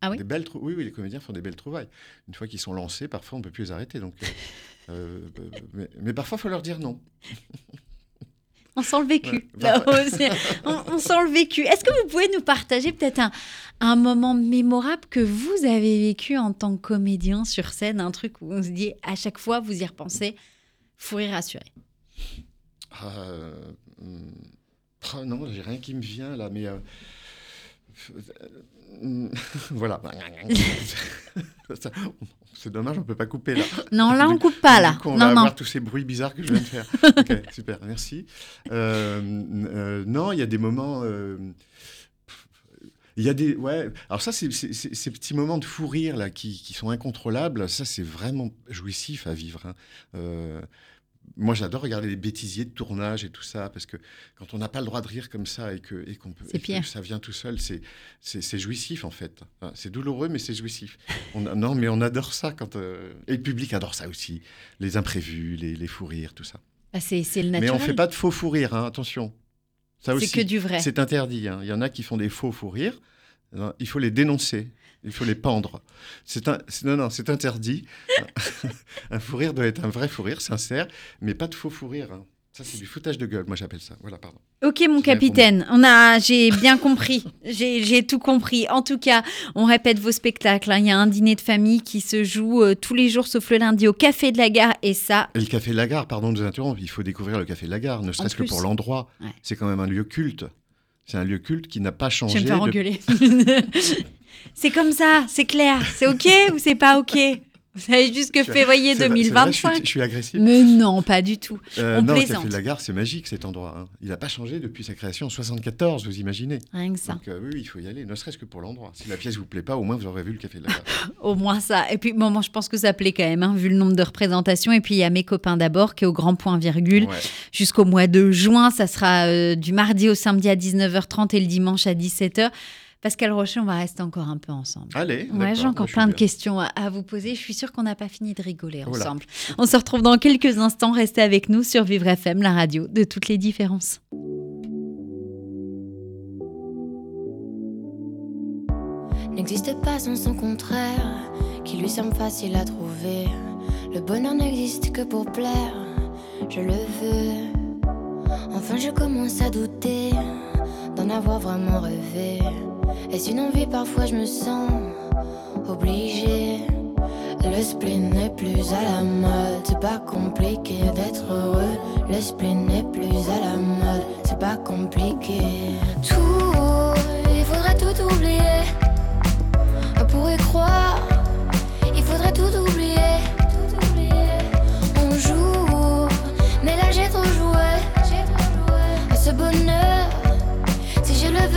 Ah oui des belles trou- oui, oui, les comédiens font des belles trouvailles. Une fois qu'ils sont lancés, parfois on ne peut plus les arrêter. Donc, euh, euh, mais, mais parfois, il faut leur dire non. On sent le vécu. Ouais. là aussi. on, on sent le vécu. Est-ce que vous pouvez nous partager peut-être un, un moment mémorable que vous avez vécu en tant que comédien sur scène, un truc où on se dit à chaque fois vous y repensez, fou rire assuré? Euh, hum, oh non, j'ai rien qui me vient là, mais. voilà. C'est dommage, on ne peut pas couper là. Non, là on coupe pas Du là. coup, on non, va non. avoir tous ces bruits bizarres que je viens de faire. ok, super, merci. Euh, euh, non, il y a des moments. euh, il y a des. Ouais. Alors, ça, c'est ces petits moments de fou rire là, qui, qui sont incontrôlables. Ça, c'est vraiment jouissif à vivre. hein. Euh, moi, j'adore regarder les bêtisiers de tournage et tout ça, parce que quand on n'a pas le droit de rire comme ça et que, et qu'on peut, et que ça vient tout seul, c'est jouissif en fait. Enfin, c'est douloureux, mais c'est jouissif. On a- non, mais on adore ça quand euh, et le public adore ça aussi, les imprévus, les, les fous rires, tout ça. Ah, c'est le Mais naturel. on fait pas de faux fous rires, hein, attention. Ça c'est que du vrai. c'est interdit. hein. Il y en a qui font des faux fous rires. Il faut les dénoncer. Il faut les pendre. C'est un, non, non, c'est interdit. un fou rire doit être un vrai fou rire, sincère, mais pas de faux fou rire. hein. Ça, c'est du foutage de gueule, moi j'appelle ça. Voilà, pardon. Ok, mon capitaine, on a, j'ai bien compris, j'ai tout compris. En tout cas, on répète vos spectacles. hein. Il y a un dîner de famille qui se joue euh, tous les jours sauf le lundi au Café de la Gare et ça, Et le café de la gare, pardon de vous interrompre, il faut découvrir le café de la gare, ne serait-ce que pour l'endroit. Ouais. C'est quand même un lieu culte. C'est un lieu culte qui n'a pas je changé. vais me faire. c'est comme ça, c'est clair. C'est ok ou c'est pas ok? Vous savez juste que février c'est vrai- c'est vrai, je, 2025. suis, je suis agressif. Mais non, pas du tout. Euh, on non, plaisante. café de la gare, c'est magique cet endroit. hein. Il n'a pas changé depuis sa création en 74, vous imaginez. Rien que ça. Donc euh, oui, oui, il faut y aller, ne serait-ce que pour l'endroit. Si la pièce vous plaît pas, au moins vous aurez vu le café de la gare. Au moins ça. Et puis, bon, moi, je pense que ça plaît quand même, hein, vu le nombre de représentations. Et puis, il y a mes copains d'abord, qui est au grand point virgule. Ouais. Jusqu'au mois de juin, ça sera euh, du mardi au samedi à 19h30 et le dimanche à 17h. Pascal Rocher, on va rester encore un peu ensemble. Allez. Ouais, j'ai encore plein de questions à, à vous poser. Je suis sûre qu'on n'a pas fini de rigoler Voilà. ensemble. On se retrouve dans quelques instants. Restez avec nous sur Vivre FM, la radio de toutes les différences. n'existe pas sans son contraire, qui lui semble facile à trouver. Le bonheur n'existe que pour plaire, je le veux. Enfin, je commence à douter d'en avoir vraiment rêvé. Est-ce une envie? Parfois, je me sens obligée. Le spleen n'est plus à la mode, c'est pas compliqué d'être heureux. Le spleen n'est plus à la mode, c'est pas compliqué. Tout, il faudrait tout oublier. On pourrait croire, il faudrait tout oublier.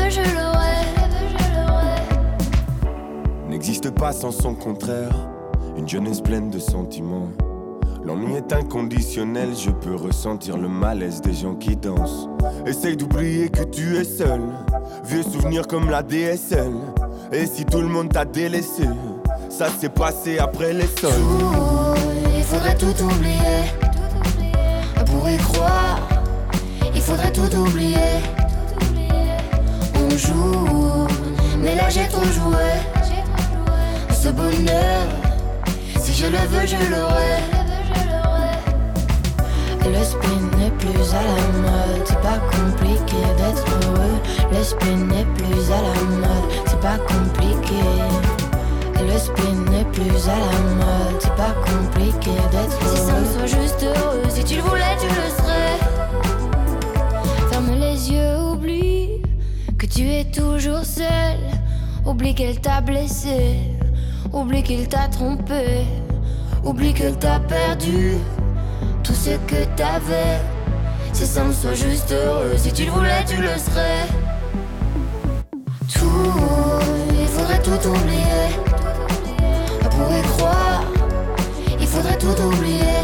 Je le n'existe pas sans son contraire. Une jeunesse pleine de sentiments. L'ennui est inconditionnel, je peux ressentir le malaise des gens qui dansent. Essaye d'oublier que tu es seul. Vieux souvenirs comme la DSL. Et si tout le monde t'a délaissé, ça s'est passé après les sols. Tout, il faudrait tout oublier. On pourrait croire, il faudrait tout oublier. Mais là j'ai trop joué. Ce bonheur, si je le veux, je l'aurai. Le spin n'est plus à la mode, c'est pas compliqué d'être heureux. Le spin n'est plus à la mode, c'est pas compliqué. Le spin n'est plus à la mode, c'est pas compliqué d'être Oublie qu'elle t'a blessé, oublie qu'il t'a trompé, oublie qu'elle t'a perdu tout ce que t'avais. Si ça me soit juste heureux, si tu le voulais, tu le serais. Tout, il faudrait tout oublier. On pourrait croire, il faudrait tout oublier.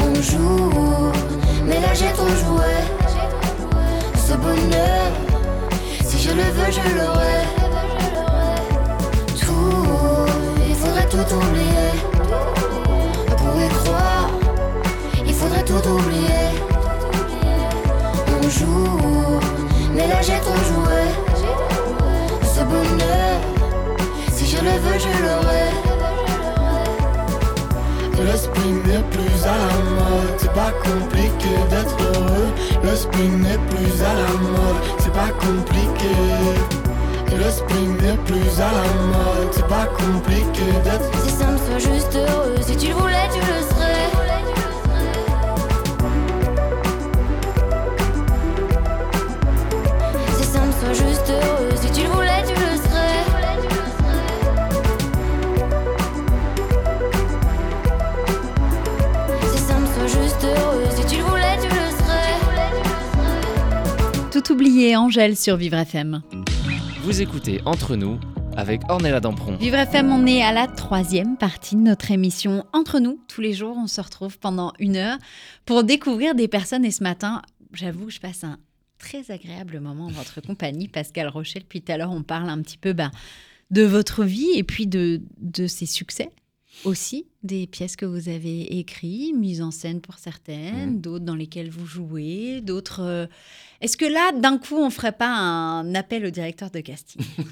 On joue, mais là j'ai trop joué. Ce bonheur, je le veux, je l'aurai. Tout, il faudrait tout oublier. On pourrait croire, il faudrait tout oublier. On joue, mais là j'ai trop joué. Ce bonheur, si je le veux, je l'aurai. Le spin n'est plus à la mode, c'est pas compliqué d'être heureux. Le spin n'est plus à la mode, c'est pas compliqué. Le spin n'est plus à la mode, c'est pas compliqué d'être Si ça me soit juste heureux, si tu le voulais, tu le serais. Oublié, Angèle sur Vivre FM. Vous écoutez Entre nous avec Ornella Dampron. Vivre FM, on est à la troisième partie de notre émission Entre nous. Tous les jours, on se retrouve pendant une heure pour découvrir des personnes. Et ce matin, j'avoue, je passe un très agréable moment en votre compagnie. Pascal Rochelle, depuis tout à l'heure, on parle un petit peu ben, de votre vie et puis de, de ses succès aussi, des pièces que vous avez écrites, mises en scène pour certaines, Mhm. d'autres dans lesquelles vous jouez, d'autres... euh, Est-ce que là, d'un coup, on ferait pas un appel au directeur de casting?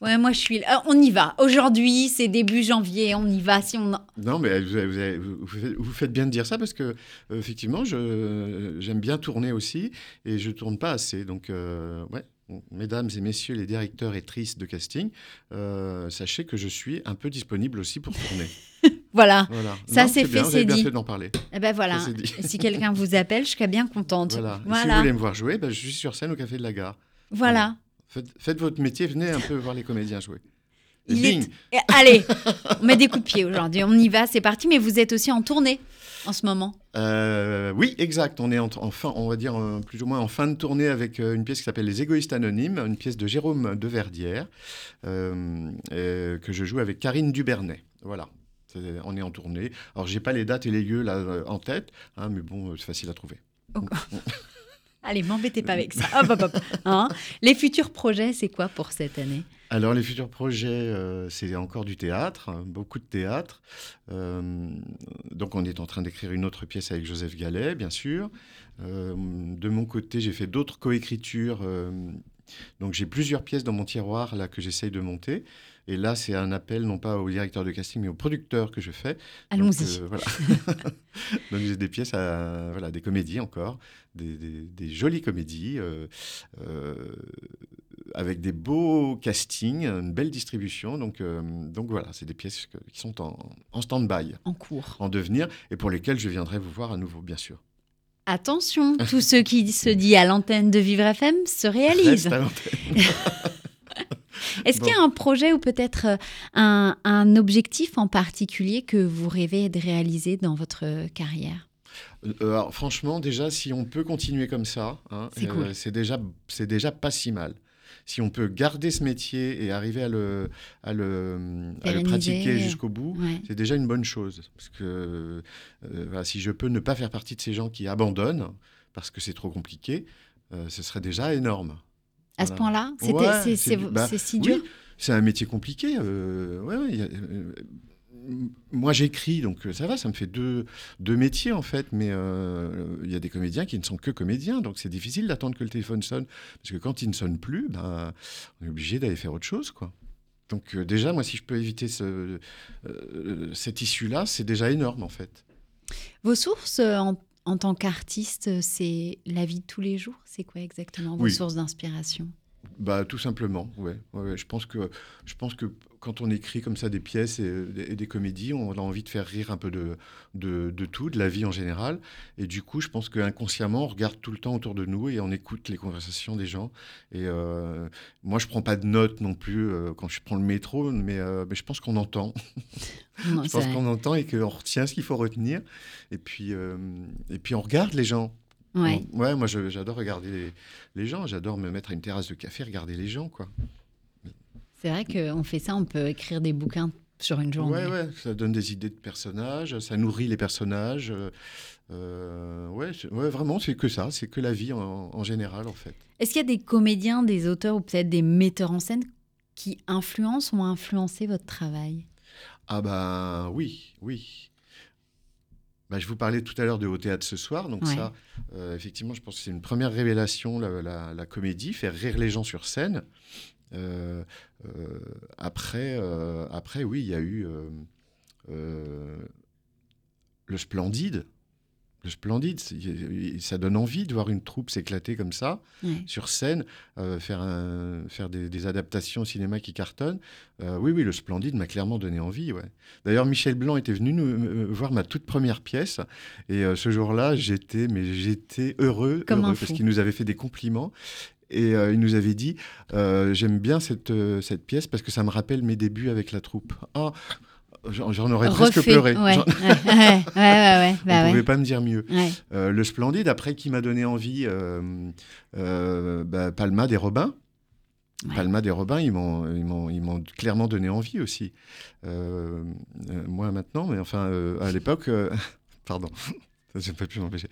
Ouais, moi je suis là. Euh, on y va. Aujourd'hui, c'est début janvier, on y va. Si on... Non, mais vous, avez- faites- vous faites bien de dire ça parce que, euh, effectivement, j'aime bien tourner aussi et je tourne pas assez. Donc, euh, ouais. Mesdames et messieurs les directeurs et tristes de casting, euh, sachez que je suis un peu disponible aussi pour tourner. Voilà. Voilà. Ça, c'est bien, fait, c'est bien dit. fait d'en parler. Eh ben voilà. Si quelqu'un vous appelle, je serais bien contente. Voilà. Si vous voulez me voir jouer, ben, je suis sur scène au Café de la Gare. Voilà. Faites, faites votre métier, venez un peu voir les comédiens jouer. Il bing est- Eh, Allez, on met des coups de pied aujourd'hui. On y va, c'est parti. Mais vous êtes aussi en tournée en ce moment. Euh, oui, exact. On est en, en fin, on va dire euh, plus ou moins en fin de tournée avec euh, une pièce qui s'appelle Les Égoïstes Anonymes, une pièce de Jérôme Deverdière que je joue avec Karine Dubernay. Voilà. On est en tournée. Alors, j'ai pas les dates et les lieux là euh, en tête, hein, mais bon, euh, c'est facile à trouver. Allez, m'embêtez pas avec ça. Hop, hop, hop. Hein les futurs projets, c'est quoi pour cette année? Alors, les futurs projets, euh, c'est encore du théâtre, hein, beaucoup de théâtre. Euh, donc, on est en train d'écrire une autre pièce avec Joseph Gallet, bien sûr. Euh, de mon côté, j'ai fait d'autres coécritures. donc, j'ai plusieurs pièces dans mon tiroir là que j'essaye de monter. Et là, c'est un appel non pas au directeur de casting, mais au producteur que je fais. Allons-y. euh, voilà. Donc j'ai des pièces à voilà des comédies encore, des, des- des jolies comédies euh, euh, avec des beaux castings, une belle distribution. Donc euh, donc voilà, c'est des pièces que- qui sont en, en stand-by, En cours. en devenir, et pour lesquelles je viendrai vous voir à nouveau, bien sûr. Attention, tout ce qui se dit à l'antenne de Vivre FM se réalise. Est-ce qu'il y a un projet ou peut-être euh, un, un objectif en particulier que vous rêvez de réaliser dans votre carrière? Euh, alors, franchement, déjà, si on peut continuer comme ça, hein, C'est cool. déjà, pas si mal. Si on peut garder ce métier et arriver à le, à le, à le Pérenniser. pratiquer jusqu'au bout, Ouais. c'est déjà une bonne chose. Parce que euh, voilà, si je peux ne pas faire partie de ces gens qui abandonnent parce que c'est trop compliqué, euh, ce serait déjà énorme. À ce point-là Ouais, bah, c'est si oui, dur C'est un métier compliqué. euh, ouais, ouais, il y a- euh, moi, j'écris, donc euh, ça va, ça me fait deux, deux métiers en fait, mais euh, il y a des comédiens qui ne sont que comédiens, donc c'est difficile d'attendre que le téléphone sonne, parce que quand il ne sonne plus, ben, on est obligé d'aller faire autre chose, quoi. Donc euh, déjà, moi, si je peux éviter ce, euh, cette issue-là, c'est déjà énorme en fait. Vos sources en, en tant qu'artiste, c'est la vie de tous les jours? C'est quoi exactement vos Oui. sources d'inspiration? Bah, tout simplement, ouais. Ouais, ouais. Je, pense que, je pense que quand on écrit comme ça des pièces et, et des comédies, on a envie de faire rire un peu de, de, de tout, de la vie en général. Et du coup, je pense qu'inconsciemment, on regarde tout le temps autour de nous et on écoute les conversations des gens. Et euh, moi, je prends pas de notes non plus euh, quand je prends le métro, mais, euh, mais je pense qu'on entend. Non, je pense qu'on entend et qu'on retient ce qu'il faut retenir. Et puis, et puis on regarde les gens. Ouais. Ouais, moi, j'adore regarder les, les gens. J'adore me mettre à une terrasse de café, regarder les gens, quoi. C'est vrai qu'on fait ça, on peut écrire des bouquins sur une journée. Ouais, ouais, ça donne des idées de personnages, ça nourrit les personnages. euh, euh, ouais, ouais, vraiment, c'est que ça, c'est que la vie en, en général, en fait. Est-ce qu'il y a des comédiens, des auteurs ou peut-être des metteurs en scène qui influencent ou ont influencé votre travail? Ah ben oui, oui. Bah, je vous parlais tout à l'heure de Au théâtre ce soir, donc Ouais. ça, euh, effectivement, je pense que c'est une première révélation, la, la- la comédie, faire rire les gens sur scène. Euh, euh, après, après, oui, il y a eu le Splendide. Le Splendide, ça donne envie de voir une troupe s'éclater comme ça sur scène, euh, faire, un- faire des, des adaptations au cinéma qui cartonnent. Euh, oui, oui, le Splendide m'a clairement donné envie. Ouais. D'ailleurs, Michel Blanc était venu nous, me- voir ma toute première pièce. Et euh, ce jour-là, j'étais, mais j'étais heureux, Comme parce qu'il nous avait fait des compliments. Et euh, il nous avait dit euh, J'aime bien cette, euh, cette pièce parce que ça me rappelle mes débuts avec la troupe. Ah, j'en aurais presque Refait, pleuré. Ouais, ouais, ouais, ouais, on bah ne pouvait pas me dire mieux. Euh, le Splendide, après, qui m'a donné envie, euh, euh, bah, Palma des Robins. Palma des Robins, ils m'ont, clairement donné envie aussi. Moi maintenant, mais enfin, à l'époque, pardon, je pas pu m'empêcher.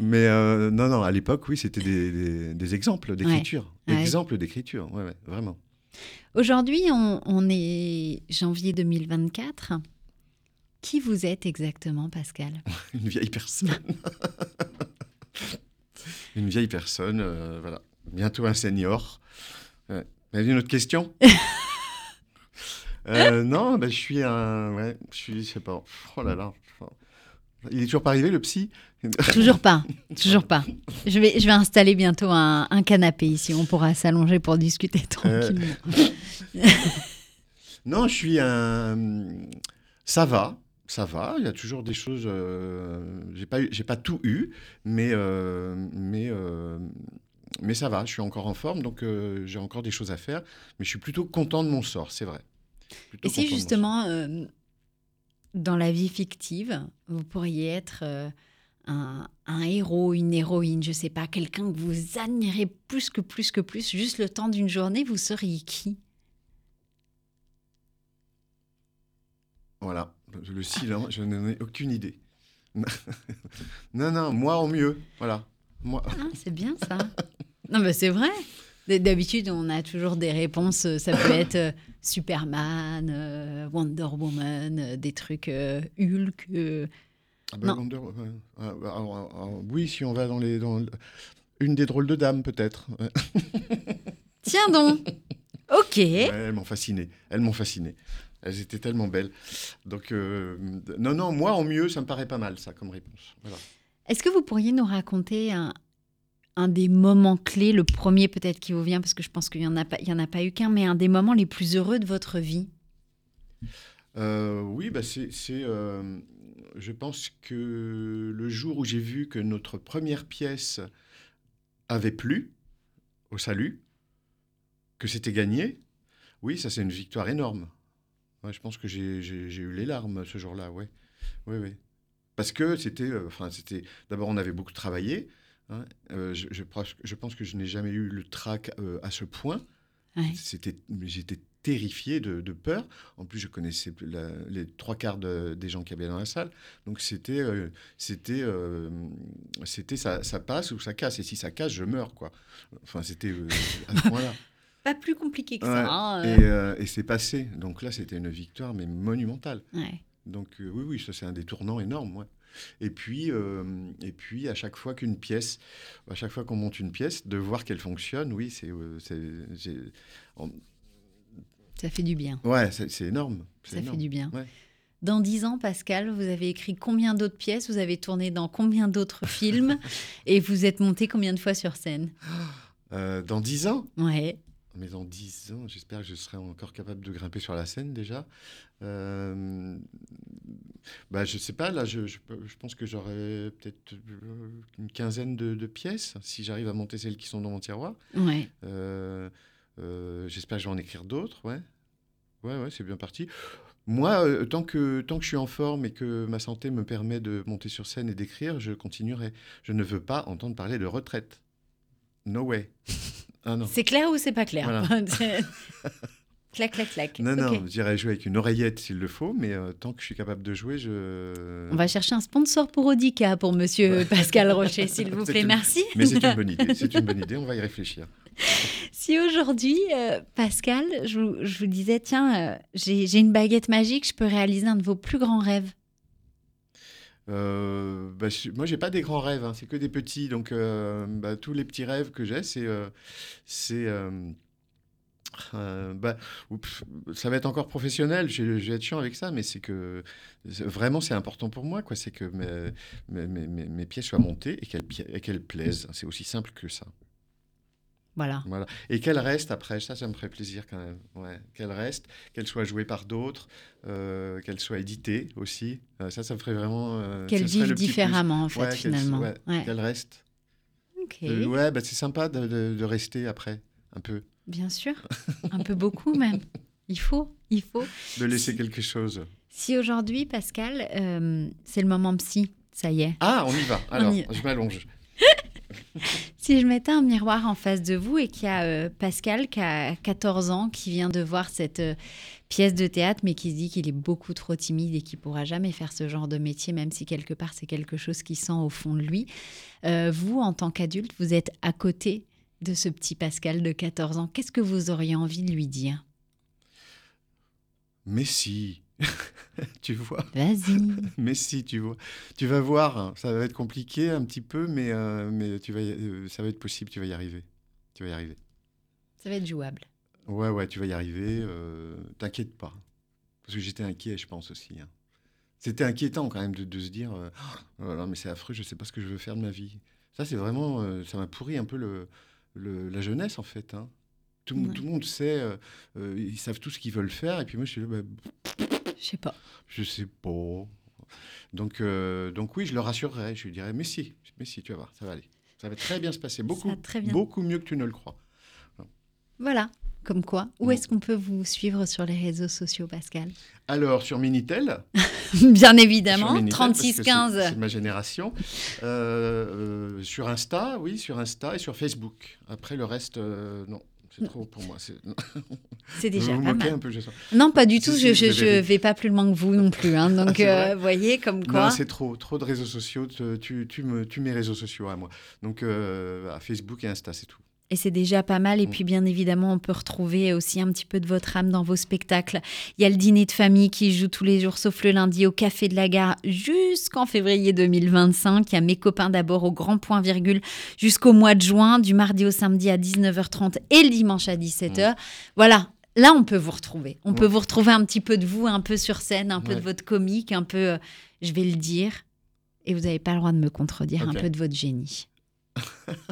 mais euh, non, non, à l'époque, oui, c'était des, des- des exemples d'écriture. Ouais. Exemples d'écriture, ouais, ouais, vraiment. Aujourd'hui, on, on est janvier 2024. Qui vous êtes exactement, Pascal? Une vieille personne. Une vieille personne, euh, voilà. Bientôt un senior. Vous avez une autre question? Euh, Non, bah, je suis un. Ouais, je suis. Je sais pas. Oh là là. Il est toujours pas arrivé, le psy? Toujours pas, toujours pas. Je vais, je vais installer bientôt un, un canapé ici. On pourra s'allonger pour discuter tranquillement. Non, je suis un. Ça va, ça va. Il y a toujours des choses. euh, J'ai pas, eu- pas tout eu, mais euh, mais euh, mais ça va. Je suis encore en forme, donc euh, j'ai encore des choses à faire. Mais je suis plutôt content de mon sort, c'est vrai. Plutôt Et si justement, euh, dans la vie fictive, vous pourriez être euh, un, un héros, une héroïne, je sais pas, quelqu'un que vous admirez plus que plus que plus, juste le temps d'une journée, vous seriez qui? Voilà, le silence, je n'en ai aucune idée. non, non, moi au mieux, voilà. Moi. Ah, c'est bien ça. non, mais c'est vrai. D'habitude, on a toujours des réponses. euh, Ça peut être euh, Superman, euh, Wonder Woman, des trucs Hulk. Euh. Ah bah, Non. Wonder- ouais. Ah, bah, alors, alors, oui, si on va dans les dans une des drôles de dames peut-être. Tiens donc. Ok. Ouais, elles m'ont fasciné. Elles m'ont fasciné. Elles étaient tellement belles. Donc euh, non, non, moi au mieux, ça me paraît pas mal ça comme réponse. Voilà. Est-ce que vous pourriez nous raconter un, un des moments clés, le premier peut-être qui vous vient, parce que je pense qu'il n'y en, a pas- il y en a pas eu qu'un, mais un des moments les plus heureux de votre vie? Euh, oui, bah c'est, c'est, euh, je pense que le jour où j'ai vu que notre première pièce avait plu au salut, que c'était gagné, oui, ça c'est une victoire énorme. Ouais, je pense que j'ai, eu les larmes ce jour-là, ouais. Oui, oui. Parce que c'était, euh, enfin, c'était. D'abord, on avait beaucoup travaillé. hein. Euh, je, je pense- je pense que je n'ai jamais eu le trac euh, à ce point. Ouais. C'était, j'étais terrifié de, de peur. En plus, je connaissais la- les trois quarts de- des gens qui avaient dans la salle. Donc, c'était, euh, c'était, euh, c'était ça, ça passe ou ça casse. Et si ça casse, je meurs, quoi. Enfin, c'était euh, à ce point-là. Pas plus compliqué que Ouais. ça. hein, Et, et c'est passé. Donc là, c'était une victoire, mais monumentale. Ouais. Donc oui, oui, ça c'est un des tournants énormes. ouais. Et puis, euh, et puis à chaque fois qu'une pièce, à chaque fois qu'on monte une pièce, de voir qu'elle fonctionne, oui, c'est, euh, c'est, j'ai- en- Ça fait du bien. ouais, c'est, énorme. Ça fait du bien. Ouais. Dans dix ans, Pascal, vous avez écrit combien d'autres pièces Vous avez tourné dans combien d'autres films Et vous êtes monté combien de fois sur scène? Euh, dans dix ans, Ouais. mais dans dix ans, j'espère que je serai encore capable de grimper sur la scène déjà. Euh, bah, je sais pas, là, je, je, peux- je pense que j'aurai peut-être euh, une quinzaine de, de pièces si j'arrive à monter celles qui sont dans mon tiroir. Ouais. Euh, J'espère que je vais en écrire d'autres, ouais. Ouais, ouais, c'est bien parti. Moi, euh, tant, que, tant que je suis en forme et que ma santé me permet de monter sur scène et d'écrire, je continuerai. Je ne veux pas entendre parler de retraite. No way. Ah non. C'est clair ou c'est pas clair? Voilà. Clac, clac, clac. Non, non, Ok. j'irai jouer avec une oreillette s'il le faut, mais euh, tant que je suis capable de jouer, je. On va chercher un sponsor pour Audica pour monsieur Pascal Rocher, s'il vous plaît. une- Merci. Mais c'est une bonne idée. C'est une bonne idée. On va y réfléchir. Si aujourd'hui, euh, Pascal, je vous, disais, tiens, euh, j'ai une baguette magique, je peux réaliser un de vos plus grands rêves. Euh, bah, je- moi, j'ai pas des grands rêves, hein, c'est que des petits. Donc, euh, bah, tous les petits rêves que j'ai, c'est, c'est, bah, ça va être encore professionnel. Je, vais être chiant avec ça, mais c'est que vraiment, c'est important pour moi. C'est que mes, pièces soient montées et qu'elles plaisent. C'est aussi simple que ça. Voilà. Voilà. Et qu'elles restent après, ça, ça me ferait plaisir quand même. Ouais. Qu'elles restent, qu'elles soient jouées par d'autres, euh, qu'elles soient éditées aussi. Euh, ça, ça me ferait vraiment. euh, Qu'elles ça serait vivent le petit plus. différemment, en fait, Ouais, finalement. Ouais. Qu'elles restent. Ok, Euh, ouais, bah, c'est sympa de, de- de rester après, un peu. bien sûr. Un peu beaucoup même. Il faut, il faut. De laisser quelque chose. Si aujourd'hui, Pascal, c'est le moment psy, ça y est. Ah, on y va. Alors, y- je m'allonge. Si je mettais un miroir en face de vous et qu'il y a euh, Pascal qui a 14 ans, qui vient de voir cette euh, pièce de théâtre, mais qui se dit qu'il est beaucoup trop timide et qu'il pourra jamais faire ce genre de métier, même si quelque part c'est quelque chose qu'il sent au fond de lui. Euh, vous, en tant qu'adulte, vous êtes à côté de ce petit Pascal de 14 ans. Qu'est-ce que vous auriez envie de lui dire? Mais si. tu vois Vas-y. Mais si, tu vois. Tu vas voir, ça va être compliqué un petit peu, mais, euh, mais tu vas y- euh, ça va être possible, tu vas y arriver. Tu vas y arriver. Ça va être jouable. Ouais, ouais, tu vas y arriver. euh, T'inquiète pas. Parce que j'étais inquiet, je pense aussi. hein. C'était inquiétant quand même de, de se dire oh là, mais c'est affreux, je sais pas ce que je veux faire de ma vie. Ça, c'est vraiment. ça m'a pourri un peu le, le- la jeunesse, en fait. hein. Tout, le monde- Ouais. tout le monde sait, ils savent tout ce qu'ils veulent faire. Et puis moi, je suis là, bah, Je sais pas. je sais pas. Donc, euh, donc oui, je le rassurerai. Je lui dirais, mais si, mais si, tu vas voir, ça va aller. Ça va très bien se passer. Beaucoup, beaucoup mieux que tu ne le crois. Voilà. Comme quoi, où est-ce qu'on peut vous suivre sur les réseaux sociaux, Pascal? Alors, sur Minitel, Bien évidemment, Minitel, parce que 36 c'est- 15. C'est ma génération. Euh, euh, sur Insta, oui, sur Insta et sur Facebook. Après, le reste, non. C'est trop pour moi. c'est- déjà vous pas mal. un peu, je sens. Non, pas du tout. si, je vérifie. vais pas plus loin que vous non plus. hein. Donc, c'est euh, voyez, comme quoi. C'est trop, trop de réseaux sociaux. Tu, tu, me, tu mes réseaux sociaux à moi. Donc, euh, à Facebook et Insta, c'est tout. Et c'est déjà pas mal. Et Mm. puis, bien évidemment, on peut retrouver aussi un petit peu de votre âme dans vos spectacles. Il y a le dîner de famille qui joue tous les jours, sauf le lundi, au Café de la Gare jusqu'en février 2025. Il y a mes copains d'abord au Grand Point Virgule jusqu'au mois de juin, du mardi au samedi à 19h30 et le dimanche à 17h. Voilà. Là, on peut vous retrouver. On Ouais. peut vous retrouver un petit peu de vous, un peu sur scène, un peu de votre comique, un peu, euh, je vais le dire, et vous n'avez pas le droit de me contredire, un peu de votre génie.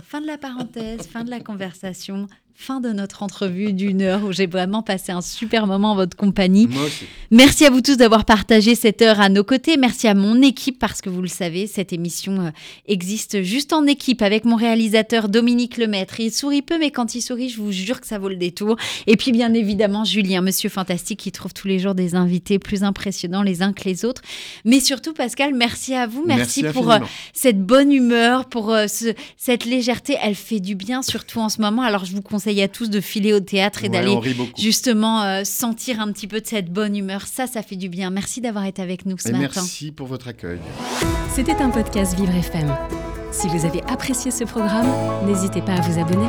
Fin de la parenthèse, fin de la conversation, fin de notre entrevue d'une heure où j'ai vraiment passé un super moment en votre compagnie. Moi aussi. Merci à vous tous d'avoir partagé cette heure à nos côtés. Merci à mon équipe parce que vous le savez, cette émission euh, existe juste en équipe avec mon réalisateur Dominique Lemaître. Il sourit peu, mais quand il sourit, je vous jure que ça vaut le détour. Et puis bien évidemment, Julien, monsieur fantastique, qui trouve tous les jours des invités plus impressionnants les uns que les autres. Mais surtout, Pascal, merci à vous. Merci, pour euh, infiniment. cette bonne humeur, pour euh, ce- cette légèreté. Elle fait du bien, surtout en ce moment. Alors, je vous conseille à tous de filer au théâtre et Ouais, d'aller justement euh, sentir un petit peu de cette bonne humeur. Ça, ça fait du bien. Merci d'avoir été avec nous ce Et matin. merci pour votre accueil. C'était un podcast Vivre FM. Si vous avez apprécié ce programme, n'hésitez pas à vous abonner.